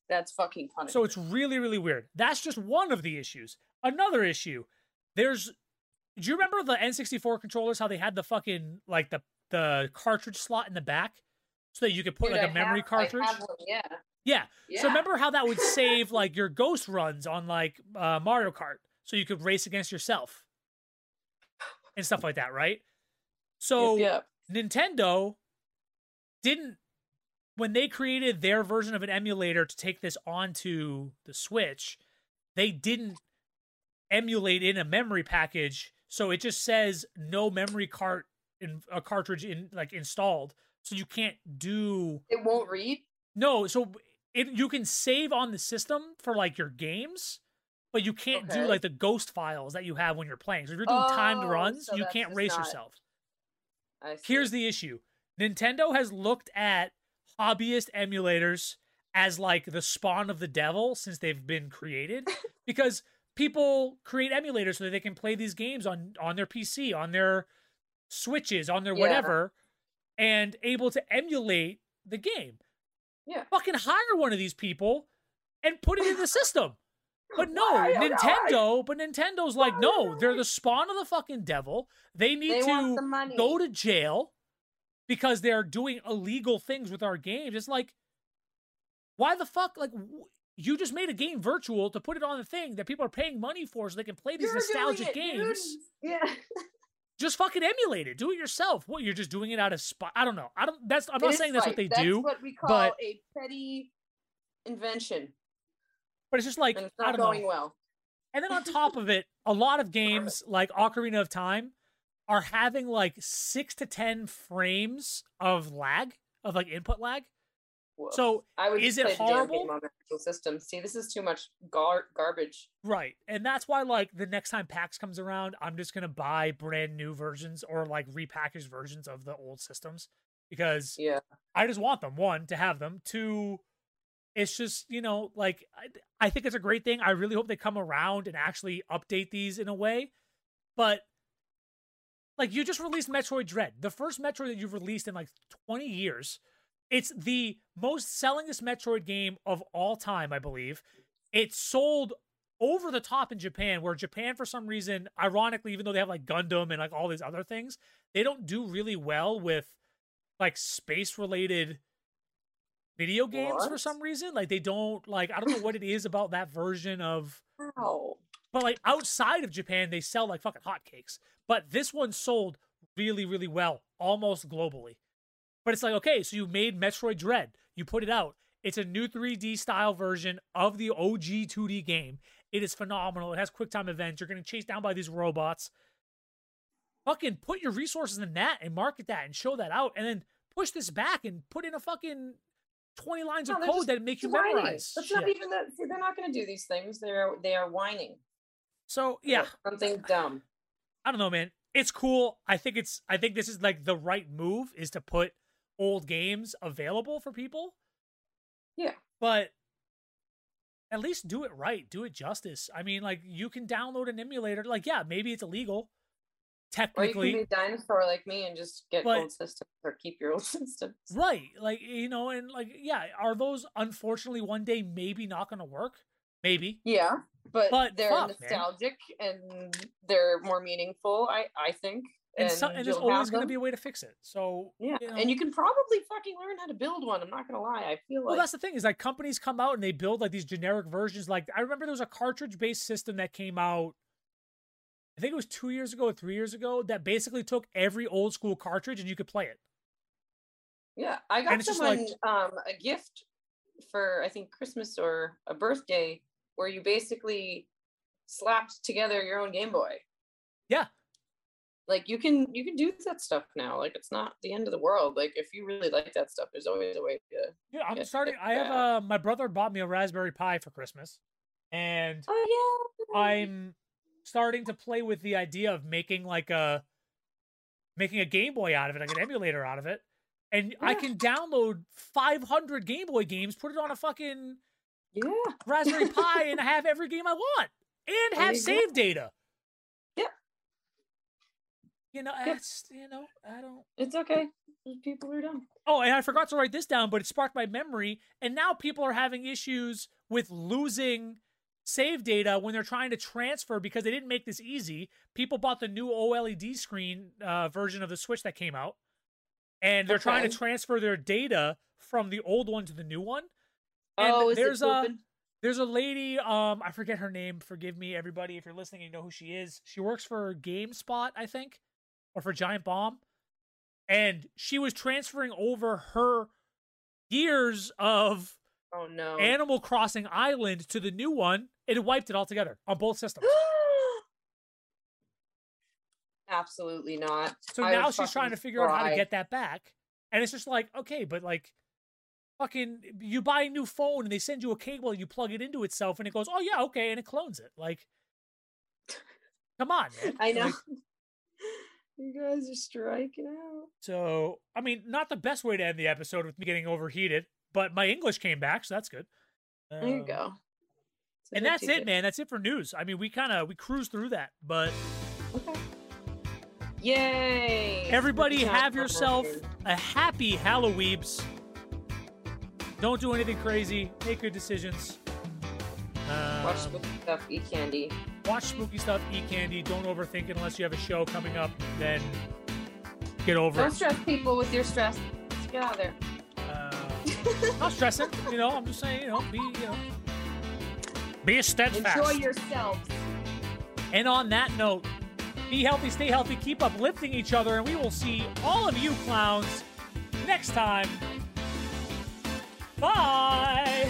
[SPEAKER 2] That's fucking punishment.
[SPEAKER 1] So it's really, really weird. That's just one of the issues. Another issue, there's. Do you remember the N64 controllers? How they had the fucking like the the cartridge slot in the back, so that you could put
[SPEAKER 2] Dude,
[SPEAKER 1] like a
[SPEAKER 2] I
[SPEAKER 1] memory
[SPEAKER 2] have-
[SPEAKER 1] cartridge.
[SPEAKER 2] one, yeah.
[SPEAKER 1] Yeah.
[SPEAKER 2] Yeah.
[SPEAKER 1] So remember how that would (laughs) save like your ghost runs on like uh, Mario Kart, so you could race against yourself and stuff like that, right? So
[SPEAKER 2] Yep, yep.
[SPEAKER 1] Nintendo didn't when they created their version of an emulator to take this onto the Switch, they didn't emulate in a memory package, so it just says no memory cart in a cartridge in like installed, so you can't do
[SPEAKER 2] It won't read.
[SPEAKER 1] no, so it you can save on the system for like your games, but you can't do like the ghost files that you have when you're playing. So if you're doing timed
[SPEAKER 2] Oh,
[SPEAKER 1] runs,
[SPEAKER 2] so
[SPEAKER 1] you can't race
[SPEAKER 2] not-
[SPEAKER 1] yourself. Here's the issue. Nintendo has looked at hobbyist emulators as like the spawn of the devil since they've been created (laughs) because people create emulators so that they can play these games on on their PC, on their switches, on their
[SPEAKER 2] Yeah.
[SPEAKER 1] whatever and able to emulate the game.
[SPEAKER 2] Yeah.
[SPEAKER 1] Fucking hire one of these people and put it in the system. (laughs) But no,
[SPEAKER 2] Why?
[SPEAKER 1] Nintendo, but Nintendo's like, no, they're the spawn of the fucking devil. They need
[SPEAKER 2] They
[SPEAKER 1] to go to jail because they're doing illegal things with our games. It's like, why the fuck? Like, you just made a game virtual to put it on the thing that people are paying money for so they can play these
[SPEAKER 2] You're
[SPEAKER 1] nostalgic
[SPEAKER 2] dude.
[SPEAKER 1] games.
[SPEAKER 2] Yeah. (laughs)
[SPEAKER 1] Just fucking emulate it. Do it yourself. What? You're just doing it out of spot. I don't know. I don't. That's. I'm not saying that's what they do,
[SPEAKER 2] That's what we call
[SPEAKER 1] but-
[SPEAKER 2] a petty invention,
[SPEAKER 1] but it's just like
[SPEAKER 2] and it's not going
[SPEAKER 1] know.
[SPEAKER 2] well.
[SPEAKER 1] And then on (laughs) top of it, a lot of games like Ocarina of Time are having like six to ten frames of lag, of like input lag. So
[SPEAKER 2] I would
[SPEAKER 1] is it horrible?
[SPEAKER 2] on the system. See, this is too much gar- garbage.
[SPEAKER 1] Right. And that's why like the next time PAX comes around, I'm just gonna buy brand new versions or like repackaged versions of the old systems. because
[SPEAKER 2] Yeah.
[SPEAKER 1] I just want them. One, to have them. Two, it's just, you know, like, I, I think it's a great thing. I really hope they come around and actually update these in a way. But, like, you just released Metroid Dread, the first Metroid that you've released in like 20 years. It's the most sellingest Metroid game of all time, I believe. It sold over the top in Japan, where Japan, for some reason, ironically, even though they have like Gundam and like all these other things, they don't do really well with like space related video games for some reason. Like they don't like I don't know what it is about that version of
[SPEAKER 2] Wow.
[SPEAKER 1] but like outside of Japan they sell like fucking hotcakes. But this one sold really, really well, almost globally. But it's like, okay, so you made Metroid Dread, you put it out. It's a new 3D style version of the OG 2D game. It is phenomenal. It has quick time events. You're getting chased down by these robots. Fucking put your resources in that and market that and show that out, and then push this back and put in a fucking 20 lines
[SPEAKER 2] No,
[SPEAKER 1] of code that make you
[SPEAKER 2] Whining.
[SPEAKER 1] memorize.
[SPEAKER 2] That's
[SPEAKER 1] shit.
[SPEAKER 2] not even that. see, They're not going to do these things. They're they are whining.
[SPEAKER 1] So yeah,
[SPEAKER 2] Something dumb.
[SPEAKER 1] I don't know, man. It's cool. I think it's I think this is like the right move is to put old games available for people.
[SPEAKER 2] Yeah.
[SPEAKER 1] But at least do it right. Do it justice. I mean, like you can download an emulator. Like, yeah, maybe it's illegal.
[SPEAKER 2] Technically, Or you can be dinosaur like me and just get
[SPEAKER 1] But-
[SPEAKER 2] old systems or keep your old (laughs) systems.
[SPEAKER 1] Right. Like, you know, and like, yeah, are those unfortunately one day maybe not gonna work? Maybe.
[SPEAKER 2] Yeah, but,
[SPEAKER 1] But
[SPEAKER 2] they're
[SPEAKER 1] fuck, man.
[SPEAKER 2] nostalgic and they're more meaningful. I I think.
[SPEAKER 1] And, so, and there's always gonna be a way to fix it. So
[SPEAKER 2] Yeah,
[SPEAKER 1] you know.
[SPEAKER 2] and you can probably fucking learn how to build one. I'm not gonna lie. I feel
[SPEAKER 1] Well,
[SPEAKER 2] like
[SPEAKER 1] that's the thing is like companies come out and they build like these generic versions. Like I remember there was a cartridge based system that came out. I think it was two years ago or three years ago that basically took every old school cartridge and you could play it.
[SPEAKER 2] yeah. I got someone
[SPEAKER 1] like-
[SPEAKER 2] um a gift for I think Christmas or a birthday where you basically slapped together your own Game Boy.
[SPEAKER 1] Yeah.
[SPEAKER 2] Like you can you can do that stuff now. Like it's not the end of the world. Like if you really like that stuff, there's always a way to.
[SPEAKER 1] Yeah, I'm starting. I have
[SPEAKER 2] yeah.
[SPEAKER 1] uh, my brother bought me a Raspberry Pi for Christmas, and
[SPEAKER 2] Oh yeah.
[SPEAKER 1] I'm starting to play with the idea of making like a making a Game Boy out of it, like an emulator out of it, and I can download 500 Game Boy games, put it on a fucking
[SPEAKER 2] Yeah.
[SPEAKER 1] Raspberry Pi, and have every game I want, and have
[SPEAKER 2] go.
[SPEAKER 1] save data. You know, that's you know, I don't.
[SPEAKER 2] It's okay. There's People who are dumb.
[SPEAKER 1] Oh, and I forgot to write this down, but it sparked my memory. And now people are having issues with losing save data when they're trying to transfer because they didn't make this easy. People bought the new OLED screen uh, version of the Switch that came out, and they're trying to transfer their data from the old one to the new one. And
[SPEAKER 2] oh, is
[SPEAKER 1] there's
[SPEAKER 2] it
[SPEAKER 1] a
[SPEAKER 2] pooping?
[SPEAKER 1] there's a lady, um, I forget her name. Forgive me, everybody, if you're listening, you know who she is. She works for GameSpot, I think, or for Giant Bomb, and she was transferring over her years of
[SPEAKER 2] Oh no.
[SPEAKER 1] Animal Crossing Island to the new one. It wiped it all together on both systems. (gasps)
[SPEAKER 2] Absolutely not.
[SPEAKER 1] So
[SPEAKER 2] I
[SPEAKER 1] now she's trying to figure out how to get that back, and it's just like, okay, but like. Fucking, you buy a new phone and they send you a cable and you plug it into itself and it goes, oh yeah, okay, and it clones it. Like, come on, man. (laughs)
[SPEAKER 2] I know.
[SPEAKER 1] Like, (laughs)
[SPEAKER 2] you guys are striking out.
[SPEAKER 1] So, I mean, not the best way to end the episode with me getting overheated, but my English came back, so that's good.
[SPEAKER 2] There you
[SPEAKER 1] Um,
[SPEAKER 2] go. A
[SPEAKER 1] And that's it, man. That's it for news. I mean, we kind of we cruised through that, but
[SPEAKER 2] Okay. Yay!
[SPEAKER 1] everybody
[SPEAKER 2] Good
[SPEAKER 1] have yourself a happy Halloweebs. Don't do anything crazy. Make good decisions. Um,
[SPEAKER 2] Watch spooky stuff. Eat candy.
[SPEAKER 1] Watch spooky stuff. Eat candy. Don't overthink it unless you have a show coming up. Then get over it.
[SPEAKER 2] Don't stress people with your stress. Just get out of there.
[SPEAKER 1] Uh, not stressing. You know, I'm just saying. You know, be you know, be steadfast.
[SPEAKER 2] Enjoy yourselves.
[SPEAKER 1] And on that note, be healthy, stay healthy, keep uplifting each other, and we will see all of you clowns next time. Bye.